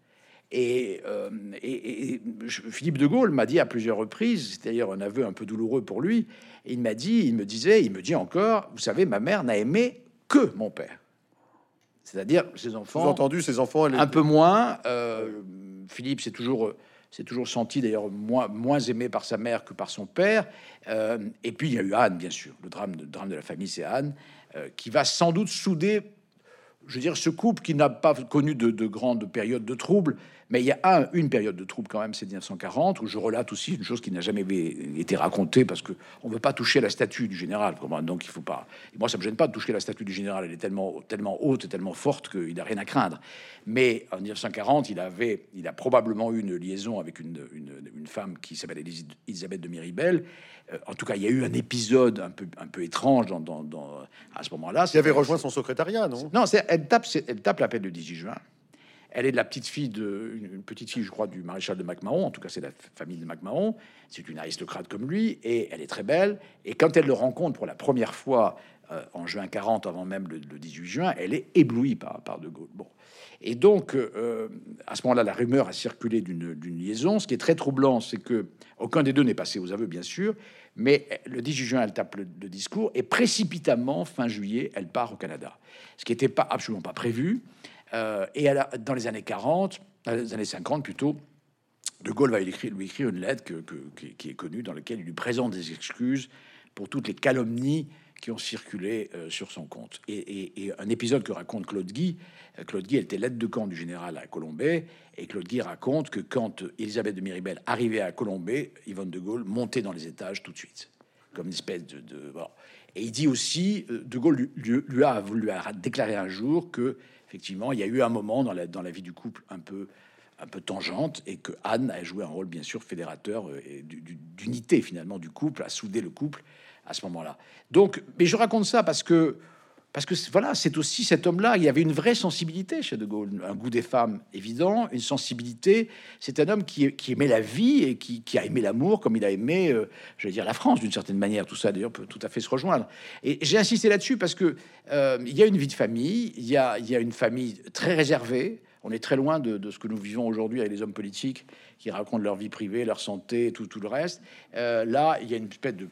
Et, euh, Philippe de Gaulle m'a dit à plusieurs reprises, c'est d'ailleurs un aveu un peu douloureux pour lui, il m'a dit, il me disait, il me dit encore, vous savez, ma mère n'a aimé que mon père. C'est-à-dire ses enfants. entendu, ses enfants, un peu moins. Euh, Philippe s'est toujours, c'est toujours senti d'ailleurs moins, moins aimé par sa mère que par son père. Euh, et puis il y a eu Anne, bien sûr. Le drame, le drame de la famille, c'est Anne, qui va sans doute souder je veux dire, ce couple qui n'a pas connu de, grandes périodes de troubles, mais il y a une période de troubles quand même, c'est 1940, où je relate aussi une chose qui n'a jamais été racontée parce que on veut pas toucher la statue du général. Donc il faut pas. moi, ça me gêne pas de toucher la statue du général. Elle est tellement, tellement haute et tellement forte qu'il n'a rien à craindre. Mais en 1940, il avait, il a probablement eu une liaison avec une, femme qui s'appelle Elisabeth de Miribel. Euh, en tout cas, il y a eu un épisode un peu, un peu étrange dans, à ce moment-là. Il avait rejoint son secrétariat, non? Non, elle tape, elle tape l'appel du 18 juin. Elle est de la petite fille de une petite fille, je crois, du maréchal de MacMahon. En tout cas, c'est la famille de MacMahon. C'est une aristocrate comme lui, et elle est très belle. Et quand elle le rencontre pour la première fois euh, en juin 40, avant même le, 18 juin, elle est éblouie par, par De Gaulle. Bon. Et donc, euh, à ce moment-là, la rumeur a circulé d'une liaison. Ce qui est très troublant, c'est que aucun des deux n'est passé aux aveux, bien sûr, mais le 18 juin, elle tape le, discours et précipitamment, fin juillet, elle part au Canada, ce qui n'était pas absolument pas prévu. Euh, et dans les années 40, dans les années 50 plutôt, De Gaulle va lui écrire, lui écrire une lettre qui est connue dans laquelle il lui présente des excuses pour toutes les calomnies qui ont circulé euh, sur son compte. Et, un épisode que raconte Claude Guy, euh, Claude Guy était l'aide de camp du général à Colombay, et Claude Guy raconte que quand Elisabeth de Miribel arrivait à Colombay, Yvonne de Gaulle montait dans les étages tout de suite, comme une espèce de... Et il dit aussi, euh, de Gaulle lui, a, déclaré un jour que, effectivement, il y a eu un moment dans la, vie du couple un peu un peu tangente et que Anne a joué un rôle bien sûr fédérateur et d'unité finalement du couple, a soudé le couple à ce moment-là. Donc, mais je raconte ça parce que, parce que voilà, c'est aussi cet homme-là. Il y avait une vraie sensibilité chez De Gaulle, un goût des femmes évident, une sensibilité. C'est un homme qui, aimait la vie et qui, a aimé l'amour comme il a aimé, euh, je vais dire, la France d'une certaine manière. Tout ça, d'ailleurs, peut tout à fait se rejoindre. Et j'ai insisté là-dessus parce que euh, il y a une vie de famille, il y a, une famille très réservée. On est très loin de, ce que nous vivons aujourd'hui avec les hommes politiques qui racontent leur vie privée, leur santé, tout, tout le reste. Euh, là, il y a une espèce de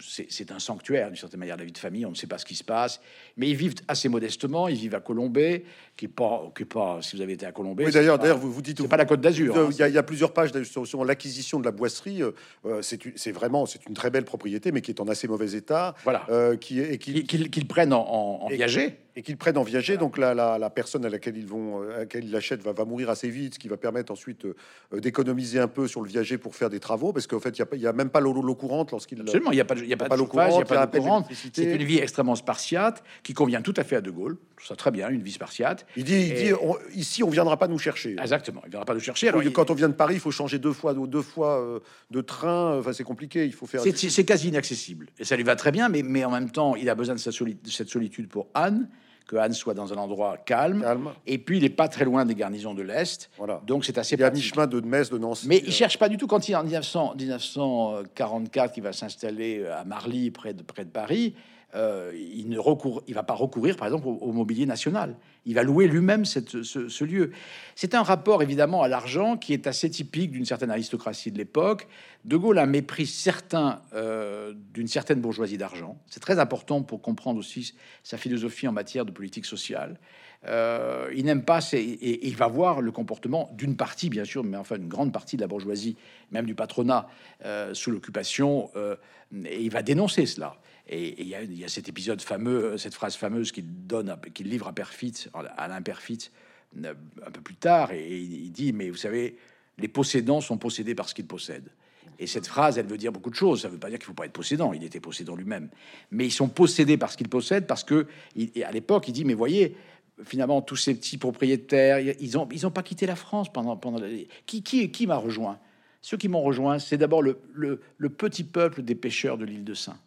c'est un sanctuaire d'une certaine manière la vie de famille. On ne sait pas ce qui se passe, mais ils vivent assez modestement. Ils vivent à Colombay, qui est pas, qui est pas. Si vous avez été à Colombay, oui, d'ailleurs, d'ailleurs, vous, vous dites, c'est pas la Côte d'Azur. Hein, il, y a plusieurs pages sur, l'acquisition de la boisserie. Euh, euh, c'est vraiment, c'est une très belle propriété, mais qui est en assez mauvais état. Voilà. Euh, qui est qu'ils prennent en, en, viager et qu'ils prennent en viager. Donc la, la, personne à laquelle ils vont, à laquelle ils l'achètent, va, va mourir assez vite, ce qui va permettre ensuite d'économiser un peu sur le viager pour faire des travaux, parce qu'en fait, il n'y a, a, même pas l'eau courante lorsqu'il. Absolument, il n'y a pas, il y a pas, de chauffage, il n'y a pas de courante. C'est une vie extrêmement spartiate qui convient tout à fait à De Gaulle. Ça très bien, une vie spartiate. Il dit, il dit ici, on viendra pas nous chercher. Exactement, il viendra pas nous chercher. Alors, quand on vient de Paris, il faut changer deux fois, deux fois euh, de train. Enfin, c'est compliqué. Il faut faire. C'est quasi inaccessible. Et ça lui va très bien, mais, mais en même temps, il a besoin de, de cette solitude pour Anne que Anne soit dans un endroit calme. Et puis, il n'est pas très loin des garnisons de l'Est. Voilà. Donc, c'est assez Il a mi-chemin de Metz, de Nancy. Mais il cherche pas du tout quand il est en 1900, 1944, il va s'installer à Marly, près de, près de Paris. Euh, il ne recourt, il va pas recourir, par exemple, au, mobilier national. Il va louer lui-même ce, lieu. C'est un rapport évidemment à l'argent qui est assez typique d'une certaine aristocratie de l'époque. De Gaulle a un mépris certain euh, d'une certaine bourgeoisie d'argent. C'est très important pour comprendre aussi sa philosophie en matière de politique sociale. Euh, il n'aime pas, et, et, il va voir le comportement d'une partie, bien sûr, mais enfin une grande partie de la bourgeoisie, même du patronat sous l'occupation, et il va dénoncer cela. Et il y, a cet épisode fameux, cette phrase fameuse qu'il donne, qu'il livre à Perfit, à Alain Perfit, euh, un peu plus tard, et il dit Mais vous savez, les possédants sont possédés parce qu'ils possèdent. Et cette phrase, elle veut dire beaucoup de choses. Ça veut pas dire qu'il faut pas être possédant. Il était possédant lui-même, mais ils sont possédés parce qu'ils possèdent, parce que à l'époque, il dit Mais voyez, finalement, tous ces petits propriétaires, ils ont ils ont pas quitté la France pendant pendant qui qui qui m'a rejoint? Ceux qui m'ont rejoint, c'est d'abord le, le, petit peuple des pêcheurs de l'île de Saint.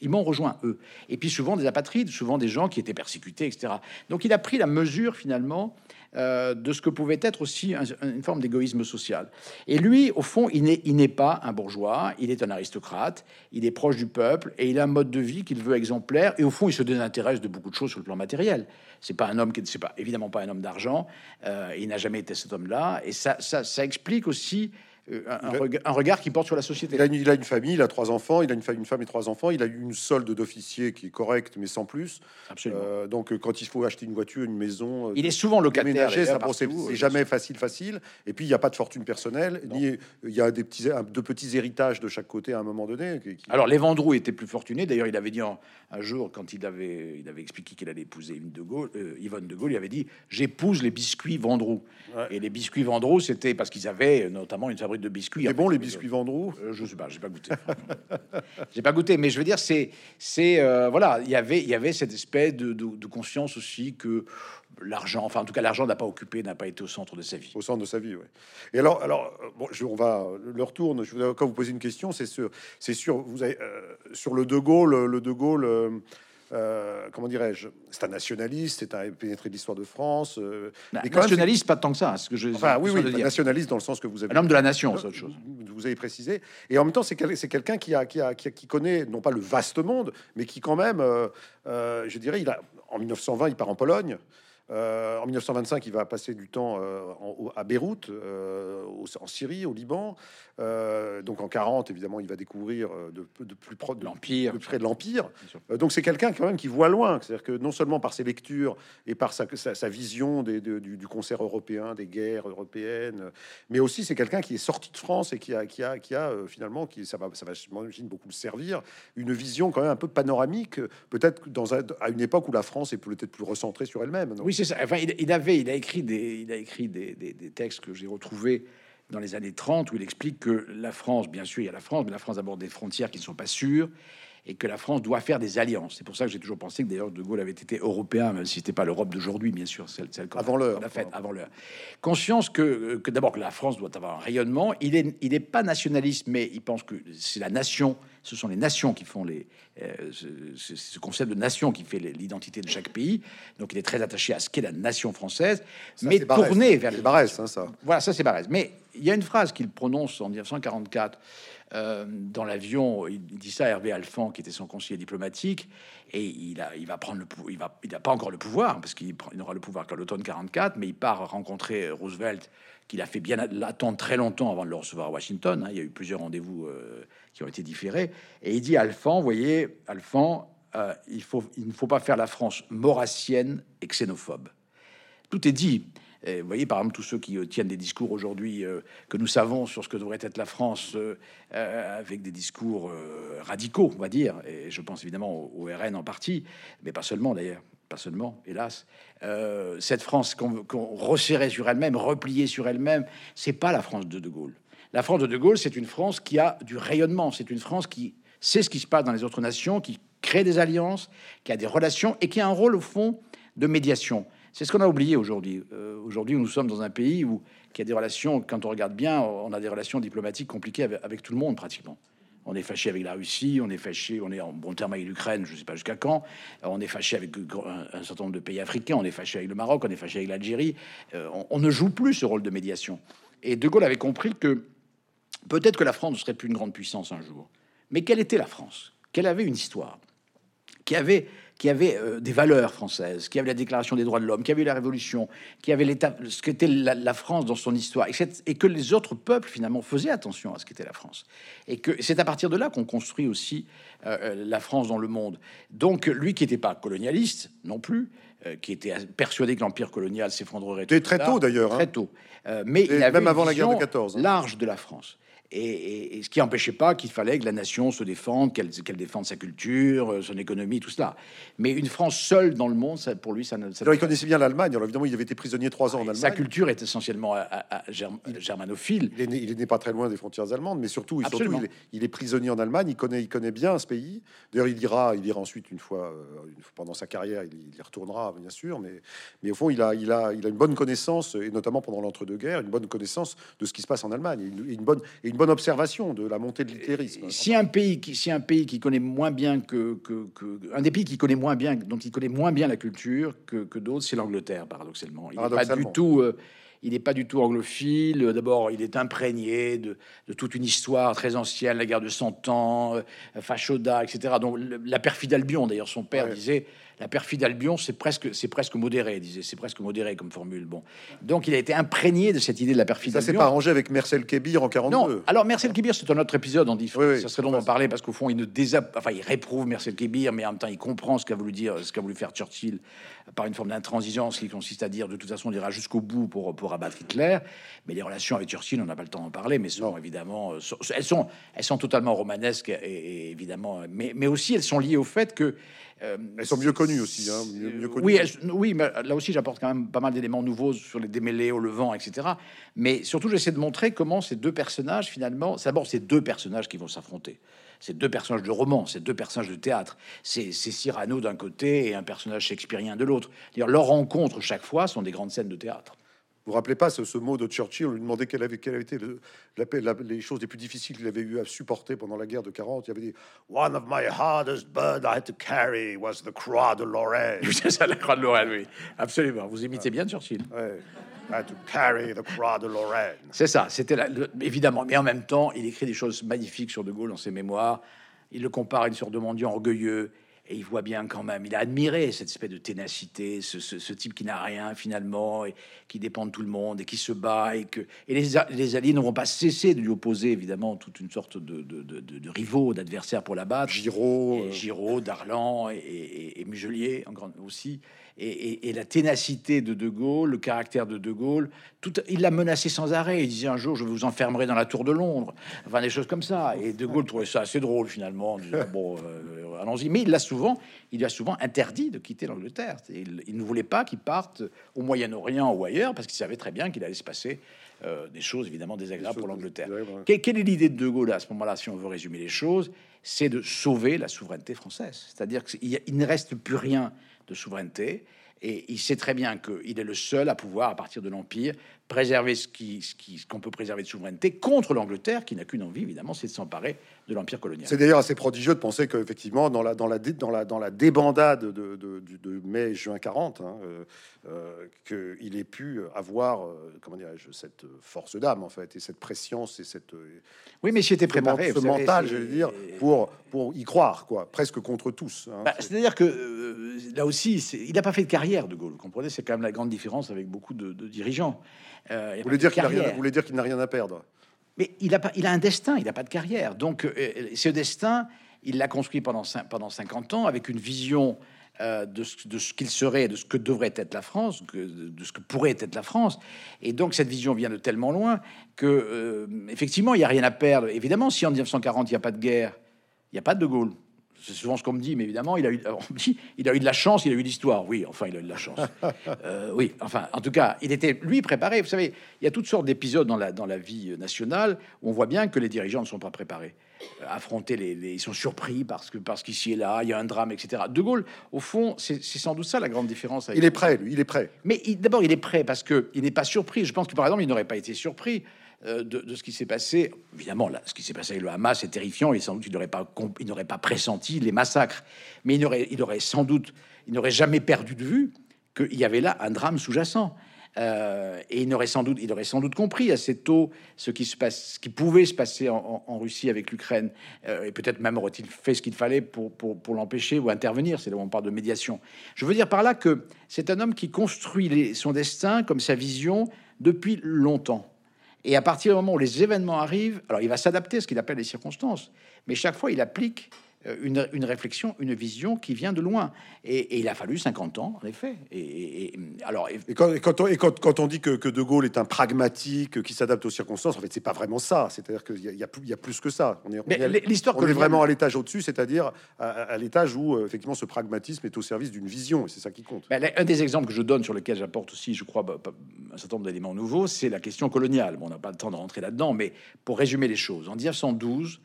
Ils m'ont rejoint, eux. Et puis souvent des apatrides, souvent des gens qui étaient persécutés, etc. Donc il a pris la mesure, finalement, euh, de ce que pouvait être aussi une forme d'égoïsme social. Et lui, au fond, il n'est pas un bourgeois, il est un aristocrate, il est proche du peuple, et il a un mode de vie qu'il veut exemplaire. Et au fond, il se désintéresse de beaucoup de choses sur le plan matériel. C'est pas un homme qui, c'est pas évidemment pas un homme d'argent. Euh, il n'a jamais été cet homme-là, et ça, ça, ça explique aussi euh, un, regard, qui porte sur la société. Il a, une, famille, il a trois enfants, il a une, une femme et trois enfants, il a une solde d'officier qui est correcte, mais sans plus. Absolument. Euh, donc, euh, quand il faut acheter une voiture, une maison, il est souvent locataire. C'est jamais facile, facile. Et puis, il n'y a pas de fortune personnelle, ni il y a des petits, de petits héritages de chaque côté à un moment donné. Alors, les Vendroux étaient plus fortunés. D'ailleurs, il avait dit un, jour, quand il avait, il avait expliqué qu'il allait épouser Yvonne de Gaulle, Yvonne de Gaulle, il avait dit J'épouse les biscuits Vendroux. Et les biscuits Vendroux, c'était parce qu'ils avaient notamment une fabrique de biscuits. C'est bon les biscuits Vendroux euh, Je sais pas, j'ai pas goûté. *laughs* j'ai pas goûté, mais je veux dire, c'est, c'est euh, voilà, il y avait, il y avait cette espèce de, de, conscience aussi que l'argent, enfin en tout cas l'argent n'a pas occupé, n'a pas été au centre de sa vie. Au centre de sa vie, oui. Et alors, alors bon, je, on va le retourne. Je voudrais quand vous poser une question, c'est sur, c'est sur, vous avez euh, sur le De Gaulle, le De Gaulle. Euh, comment dirais-je? C'est un nationaliste, c'est un pénétré de l'histoire de France. Euh, bah, nationaliste, pas tant que ça. Ce que je, enfin, oui, oui, nationaliste dans le sens que vous avez. Un homme de la nation, c'est autre chose. Vous avez précisé. Et en même temps, c'est quelqu'un qui, a, qui, a, qui, connaît non pas le vaste monde, mais qui quand même, euh, je dirais, il a en 1920, il part en Pologne. Euh, en 1925, il va passer du temps euh, à Beyrouth, euh, en Syrie, au Liban. donc en 40, évidemment, il va découvrir de, plus près de l'empire, près de l'empire. donc c'est quelqu'un quand même qui voit loin. C'est-à-dire que non seulement par ses lectures et par sa, sa, vision des, du, concert européen, des guerres européennes, mais aussi c'est quelqu'un qui est sorti de France et qui a, qui a, qui a finalement, qui ça va, ça va, j'imagine beaucoup le servir, une vision quand même un peu panoramique, peut-être dans à une époque où la France est peut-être plus recentrée sur elle-même. Oui, Enfin, il, avait, il a écrit des, il a écrit des, textes que j'ai retrouvés dans les années 30 où il explique que la France, bien sûr, il y a la France, mais la France aborde des frontières qui ne sont pas sûres et que la France doit faire des alliances. C'est pour ça que j'ai toujours pensé que d'ailleurs De Gaulle avait été européen, même si c'était pas l'Europe d'aujourd'hui, bien sûr, celle, celle avant l'heure, la fête, avant l'heure. Conscience que, que d'abord que la France doit avoir un rayonnement. Il est, il n'est pas nationaliste, mais il pense que c'est la nation ce sont les nations qui font les, euh, ce, concept de nation qui fait l'identité de chaque pays. Donc il est très attaché à ce qu'est la nation française, mais tourné vers les Barès, hein, ça. Voilà, ça c'est Barès. Mais il y a une phrase qu'il prononce en 1944 euh, dans l'avion. Il dit ça à Hervé Alphand, qui était son conseiller diplomatique, et il, a, il va prendre le pouvoir. Il va, il n'a pas encore le pouvoir parce qu'il n'aura le pouvoir qu'à l'automne 44, mais il part rencontrer Roosevelt qu'il a fait bien attendre très longtemps avant de le recevoir à Washington. Hein. Il y a eu plusieurs rendez-vous euh, qui ont été différés. Et il dit Alphand, voyez, Alphand, euh, il, faut, il ne faut pas faire la France maurassienne et xénophobe. Tout est dit. vous voyez, par exemple, tous ceux qui euh, tiennent des discours aujourd'hui que nous savons sur ce que devrait être la France, avec des discours radicaux, on va dire, et je pense évidemment au RN en partie, mais pas seulement d'ailleurs pas seulement, hélas, euh, cette France qu'on resserrait sur elle-même, repliée sur elle-même, c'est pas la France de De Gaulle. La France de De Gaulle, c'est une France qui a du rayonnement, c'est une France qui sait ce qui se passe dans les autres nations, qui crée des alliances, qui a des relations et qui a un rôle au fond de médiation. C'est ce qu'on a oublié aujourd'hui. Euh, aujourd'hui, nous sommes dans un pays où qui a des relations, quand on regarde bien, on a des relations diplomatiques compliquées avec tout le monde pratiquement. On est fâché avec la Russie, on est fâché, on est en bon terme avec l'Ukraine, je ne sais pas jusqu'à quand. On est fâché avec un, certain nombre de pays africains, on est fâché avec le Maroc, on est fâché avec l'Algérie. Euh, on, ne joue plus ce rôle de médiation. Et De Gaulle avait compris que peut-être que la France ne serait plus une grande puissance un jour. Mais quelle était la France? Qu'elle avait une histoire, qui avait qui avait euh, des valeurs françaises, qui avait la Déclaration des droits de l'homme, qui avait la Révolution, qui avait l'état, ce qu'était la, France dans son histoire, et, que les autres peuples finalement faisaient attention à ce qu'était la France. Et que c'est à partir de là qu'on construit aussi euh, euh, la France dans le monde. Donc lui qui n'était pas colonialiste non plus, qui était persuadé que l'empire colonial s'effondrerait très tôt d'ailleurs, très tôt, mais il avait même avant la guerre de 14, hein. large de la France. Et, ce qui n'empêchait pas qu'il fallait que la nation se défende, qu'elle défende sa culture, euh, son économie, tout cela. Mais une France seule dans le monde, ça, pour lui, ça ne. alors, il connaissait bien l'Allemagne. Alors, évidemment, il avait été prisonnier trois ans en Allemagne. Sa culture est essentiellement germanophile. Il n'est né, pas très loin des frontières allemandes, mais surtout, il, surtout il, est, prisonnier en Allemagne. Il connaît, il connaît bien ce pays. D'ailleurs, il ira, il ira ensuite une fois, euh, pendant sa carrière, il, y retournera, bien sûr. Mais, mais au fond, il a, il, a, il a une bonne connaissance, et notamment pendant l'entre-deux-guerres, une bonne connaissance de ce qui se passe en Allemagne, une, une bonne, et une bonne observation de la montée de l'hittérisme. Si un pays qui, si un pays qui connaît moins bien que, que, un des pays qui connaît moins bien, dont il connaît moins bien la culture que, que d'autres, c'est l'Angleterre, paradoxalement. Il n'est pas du tout. Euh, il n'est pas du tout anglophile. D'abord, il est imprégné de, de, toute une histoire très ancienne, la guerre de Cent Ans, euh, Fachoda, etc. Donc, la perfide Albion, d'ailleurs, son père disait la perfide Albion, c'est presque, c'est presque modéré, disait, c'est presque modéré comme formule. Bon, donc il a été imprégné de cette idée de la perfide. Ça s'est pas arrangé avec Marcel Kébir en 42. Non, alors Marcel Kébir, c'est un autre épisode. On dit, ça serait long d'en parler parce qu'au fond, il ne enfin, il réprouve Marcel Kébir, mais en même temps, il comprend ce qu'a voulu dire, ce qu'a voulu faire Churchill par une forme d'intransigeance qui consiste à dire de toute façon, on ira jusqu'au bout pour pour abattre Hitler. Mais les relations avec Churchill, on n'a pas le temps d'en parler, mais sont évidemment, elles sont, elles sont totalement romanesques et, évidemment, mais, mais aussi elles sont liées au fait que euh, elles sont mieux connues aussi. Hein, oui, oui, mais là aussi, j'apporte quand même pas mal d'éléments nouveaux sur les démêlés au Levant, etc. Mais surtout, j'essaie de montrer comment ces deux personnages, finalement, c'est d'abord ces deux personnages qui vont s'affronter. Ces deux personnages de roman, ces deux personnages de théâtre. C'est Cyrano d'un côté et un personnage shakespearien de l'autre. Leurs rencontres, chaque fois, sont des grandes scènes de théâtre. Vous vous rappelez pas ce, mot de Churchill On lui demandait quelle avait, quelle avait été le, la, les choses les plus difficiles qu'il avait eu à supporter pendant la guerre de 40. Il avait dit One of my hardest burden I had to carry was the croix de Lorraine. C'est ça, la croix de Lorraine, oui. Absolument. Vous imitez bien Churchill. Ouais. I had to carry the croix de Lorraine. C'est ça, c'était évidemment. Mais en même temps, il écrit des choses magnifiques sur De Gaulle dans ses mémoires. Il le compare à une sorte de mendiant orgueilleux et il voit bien quand même, il a admiré cette espèce de ténacité, ce, type qui n'a rien finalement, et qui dépend de tout le monde, et qui se bat, et que et les, les Alliés n'auront pas cessé de lui opposer évidemment toute une sorte de, de, de, rivaux, d'adversaires pour la battre. Giraud, euh. Giraud, Darlan et, et, et Muselier en grande aussi et, la ténacité de De Gaulle, le caractère de De Gaulle, tout, il l'a menacé sans arrêt. Il disait un jour, je vous enfermerai dans la tour de Londres, enfin des choses comme ça. Et De Gaulle trouvait ça assez drôle finalement. bon, euh, allons-y. Mais il l'a souvent, il a souvent interdit de quitter l'Angleterre. Il, il, ne voulait pas qu'il parte au Moyen-Orient ou ailleurs parce qu'il savait très bien qu'il allait se passer euh, des choses évidemment désagréables pour l'Angleterre. Quelle est l'idée de De Gaulle à ce moment-là, si on veut résumer les choses? C'est de sauver la souveraineté française. C'est-à-dire qu'il ne reste plus rien de souveraineté. Et il sait très bien qu'il est le seul à pouvoir, à partir de l'Empire, préserver ce qu'on ce qui, qu'on peut préserver de souveraineté contre l'Angleterre, qui n'a qu'une envie, évidemment, c'est de s'emparer de l'Empire colonial. C'est d'ailleurs assez prodigieux de penser qu'effectivement, dans la, dans, la, dans, la, dans la débandade de, de, de mai-juin 40, hein, euh, euh, qu'il ait pu avoir, euh, comment dirais-je, cette force d'âme, en fait, et cette préscience et cette... oui, mais c'était préparé. Ce mental, je veux dire, pour, pour y croire, quoi, presque contre tous. Hein. Bah, c'est-à-dire que, là aussi, il n'a pas fait de carrière, de Gaulle, vous comprenez C'est quand même la grande différence avec beaucoup de, dirigeants. Euh, vous voulez dire qu'il n'a rien, dire qu'il n'a rien à perdre Mais il a, pas, il a un destin, il n'a pas de carrière. Donc, euh, ce destin, il l'a construit pendant, pendant 50 ans avec une vision euh, de ce, de ce qu'il serait, de ce que devrait être la France, de ce que pourrait être la France. Et donc cette vision vient de tellement loin que, effectivement, il n'y a rien à perdre. Évidemment, si en 1940 il n'y a pas de guerre, il n'y a pas de De Gaulle. C'est souvent ce qu'on me dit, mais évidemment, il a eu, il a eu de la chance, il a eu l'histoire. Oui, enfin, il a eu de la chance. *laughs* Euh, oui, enfin, en tout cas, il était lui préparé. Vous savez, il y a toutes sortes d'épisodes dans la, dans la vie nationale où on voit bien que les dirigeants ne sont pas préparés. Euh, affronter les, ils sont surpris parce que parce qu'ici et là, il y a un drame, etc. De Gaulle, au fond, c'est sans doute ça la grande différence. il est prêt, lui, il est prêt. Mais d'abord, il est prêt parce que il n'est pas surpris. Je pense que par exemple, il n'aurait pas été surpris euh, de, ce qui s'est passé. Évidemment, là, ce qui s'est passé avec le Hamas est terrifiant et sans doute il n'aurait pas, n'aurait pas pressenti les massacres. Mais il aurait, il aurait sans doute, il n'aurait jamais perdu de vue qu'il y avait là un drame sous-jacent. Euh, et il aurait sans doute, il aurait sans doute compris assez tôt ce qui se passe, ce qui pouvait se passer en, Russie avec l'Ukraine, euh, et peut-être même aurait-il fait ce qu'il fallait pour, l'empêcher ou intervenir. C'est là où on parle de médiation. Je veux dire par là que c'est un homme qui construit son destin comme sa vision depuis longtemps. Et à partir du moment où les événements arrivent, alors il va s'adapter à ce qu'il appelle les circonstances, mais chaque fois il applique une, une, réflexion, une vision qui vient de loin. Et, il a fallu 50 ans, en effet. Et, alors, et quand, quand, on, et quand, quand, on dit que, que, De Gaulle est un pragmatique qui s'adapte aux circonstances, en fait, c'est pas vraiment ça. C'est-à-dire qu'il y, y, y, a plus que ça. On est, l'histoire on est vraiment à l'étage au-dessus, c'est-à-dire à, l'étage où euh, effectivement ce pragmatisme est au service d'une vision, et c'est ça qui compte. un des exemples que je donne sur lequel j'apporte aussi, je crois, bah, un certain nombre d'éléments nouveaux, c'est la question coloniale. Bon, on n'a pas le temps de rentrer là-dedans, mais pour résumer les choses, en 1912,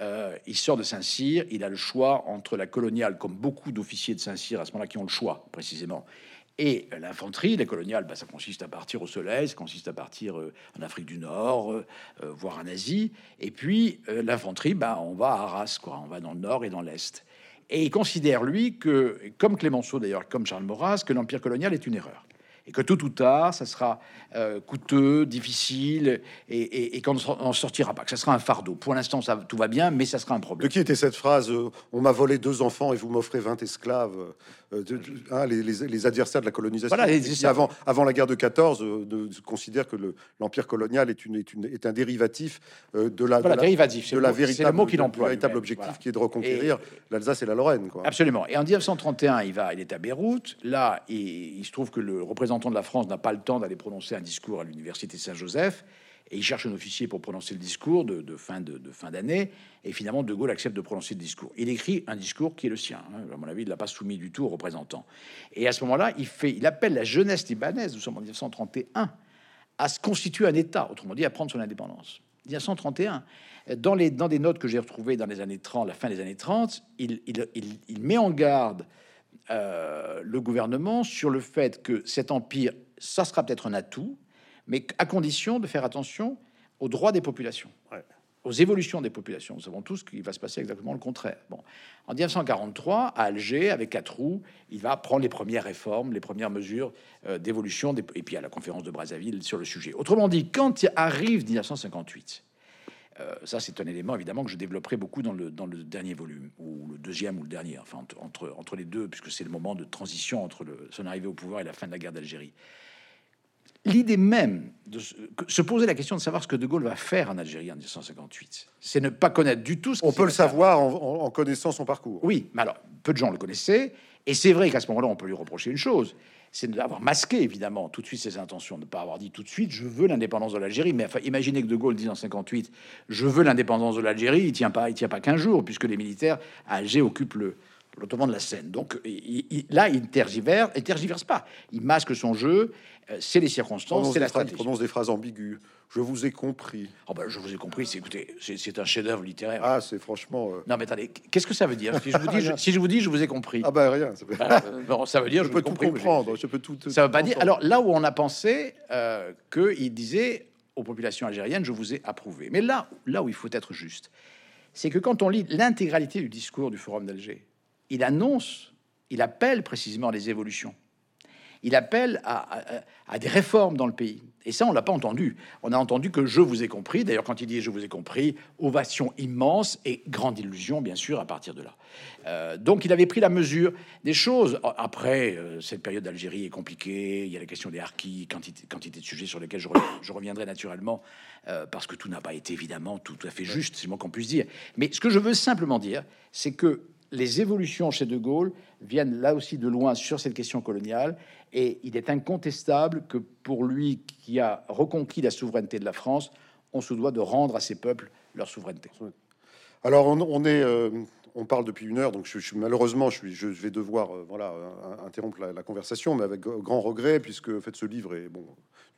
euh, il sort de Saint-Cyr, il a le choix entre la coloniale, comme beaucoup d'officiers de Saint-Cyr à ce moment-là qui ont le choix précisément, et l'infanterie. La coloniale, bah, ça consiste à partir au soleil, ça consiste à partir euh, en Afrique du Nord, euh, voire en Asie. Et puis l'infanterie, bah, on va à Arras, quoi, on va dans le nord et dans l'est. Et il considère, lui, que, comme Clémenceau d'ailleurs, comme Charles Maurras, que l'empire colonial est une erreur et que tôt ou tard, ça sera euh, coûteux, difficile, et, qu'on n'en sortira pas, que ça sera un fardeau. Pour l'instant, ça tout va bien, mais ça sera un problème. De qui était cette phrase euh, On m'a volé deux enfants et vous m'offrez 20 esclaves euh, hein, les, adversaires de la colonisation. avant, avant la guerre de 14, de, considère que l'empire colonial est, une, est, une, est, un dérivatif de la, de la, dérivatif, de la véritable, mot qu'il emploie, véritable objectif qui est de reconquérir l'Alsace et la Lorraine. Quoi. Absolument. Et en 1931, il va, il est à Beyrouth. Là, il, il se trouve que le représentant de la France n'a pas le temps d'aller prononcer un discours à l'université Saint-Joseph, et il cherche un officier pour prononcer le discours de, fin d'année, et finalement De Gaulle accepte de prononcer le discours. Il écrit un discours qui est le sien. Hein. À mon avis, il l'a pas soumis du tout aux représentants. Et à ce moment-là, il fait, il appelle la jeunesse libanaise, nous sommes en 1931, à se constituer un État, autrement dit, à prendre son indépendance. 1931. Dans, dans des notes que j'ai retrouvées dans les années 30, la fin des années 30, il, il, il met en garde euh, le gouvernement sur le fait que cet empire, ça sera peut-être un atout, mais à condition de faire attention aux droits des populations, aux évolutions des populations. Nous savons tous qu'il va se passer exactement le contraire. Bon, en 1943, à Alger, avec quatre roues, il va prendre les premières réformes, les premières mesures euh, d'évolution, et puis à la conférence de Brazzaville sur le sujet. Autrement dit, quand arrive 1958, euh, ça, c'est un élément évidemment que je développerai beaucoup dans le, dans le dernier volume, ou le deuxième ou le dernier, enfin entre, entre les deux, puisque c'est le moment de transition entre le, son arrivée au pouvoir et la fin de la guerre d'Algérie. L'idée même de se, poser la question de savoir ce que De Gaulle va faire en Algérie en 1958, c'est ne pas connaître du tout ce On peut le savoir en, en, connaissant son parcours. Oui, mais alors, peu de gens le connaissaient, et c'est vrai qu'à ce moment-là, on peut lui reprocher une chose, c'est d'avoir masqué évidemment tout de suite ses intentions, de ne pas avoir dit tout de suite je veux l'indépendance de l'Algérie. Mais enfin, imaginez que De Gaulle dise en 58 je veux l'indépendance de l'Algérie, il tient pas, tient pas qu'un jour puisque les militaires à Alger occupent le l'ottoman de la Seine. Donc là, il tergiverse, il tergiverse pas. Il masque son jeu. Euh, c'est les circonstances, c'est la stratégie. Il prononce des phrases ambiguës. Je vous ai compris. Oh ben, je vous ai compris. C'est écoutez, c'est un chef-d'œuvre littéraire. Ah, c'est franchement. Euh, non, mais attendez, qu'est-ce que ça veut dire? Si je vous dis, je, si je vous dis, je vous ai compris. Ah ben rien. Ça veut, bah, euh, ça veut dire, je, peux tout comprendre. Je peux tout. Ça veut pas dire. Alors là où on a pensé euh, qu'il disait aux populations algériennes, je vous ai approuvé. Mais là, là où il faut être juste, c'est que quand on lit l'intégralité du discours du Forum d'Alger, il annonce, il appelle précisément les évolutions il appelle à, des réformes dans le pays. Et ça, on l'a pas entendu. On a entendu que je vous ai compris. D'ailleurs, quand il dit je vous ai compris, ovation immense et grande illusion, bien sûr, à partir de là. Euh, donc, il avait pris la mesure des choses. Après, euh, cette période d'Algérie est compliquée. Il y a la question des harkis, quantité, quantité de sujets sur lesquels je, reviendrai naturellement, euh, parce que tout n'a pas été évidemment tout à fait juste, c'est moi qu'on puisse dire. Mais ce que je veux simplement dire, c'est que les évolutions chez De Gaulle viennent là aussi de loin sur cette question coloniale, et il est incontestable que pour lui qui a reconquis la souveraineté de la France, on se doit de rendre à ces peuples leur souveraineté. Alors on, est, euh, on parle depuis une heure, donc je, suis malheureusement je, je vais devoir euh, voilà interrompre la, conversation, mais avec grand regret puisque fait ce livre est bon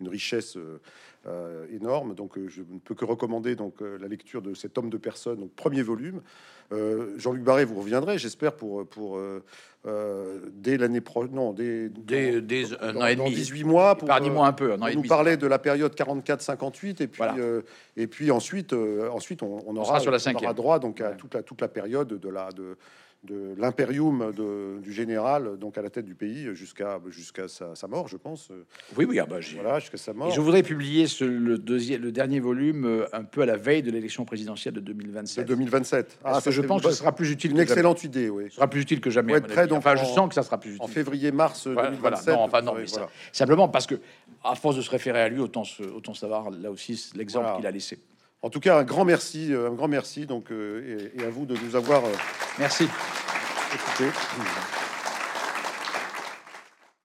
une richesse euh, énorme, donc je ne peux que recommander donc la lecture de cet homme de personne, donc premier volume. Jean-Luc Barré, vous reviendrez, j'espère pour pour euh, dès l'année prochaine, non, dès, dès, un an et demi, 18 mois, pour, moi un peu, nous parler de la période 44-58, et puis euh, et puis ensuite, euh, ensuite on, aura, sur la on aura droit donc à toute la toute la période de la de de l'impérium du général, donc à la tête du pays, jusqu'à jusqu'à sa, mort, je pense. Oui, oui, ah bah, voilà, jusqu'à sa mort. je voudrais publier ce, le, deuxième, le dernier volume euh, un peu à la veille de l'élection présidentielle de 2027. De 2027. Ah, ça, je pense que ce sera plus utile. Une excellente idée, oui. Ce sera plus utile que jamais. Ouais, très, donc, enfin, je sens que ça sera plus utile. En février-mars 2027. non, enfin, non, mais ça, simplement parce que, à force de se référer à lui, autant, autant savoir là aussi l'exemple qu'il a laissé. En tout cas, un grand merci, un grand merci donc, et, à vous de nous avoir merci. Écoutez.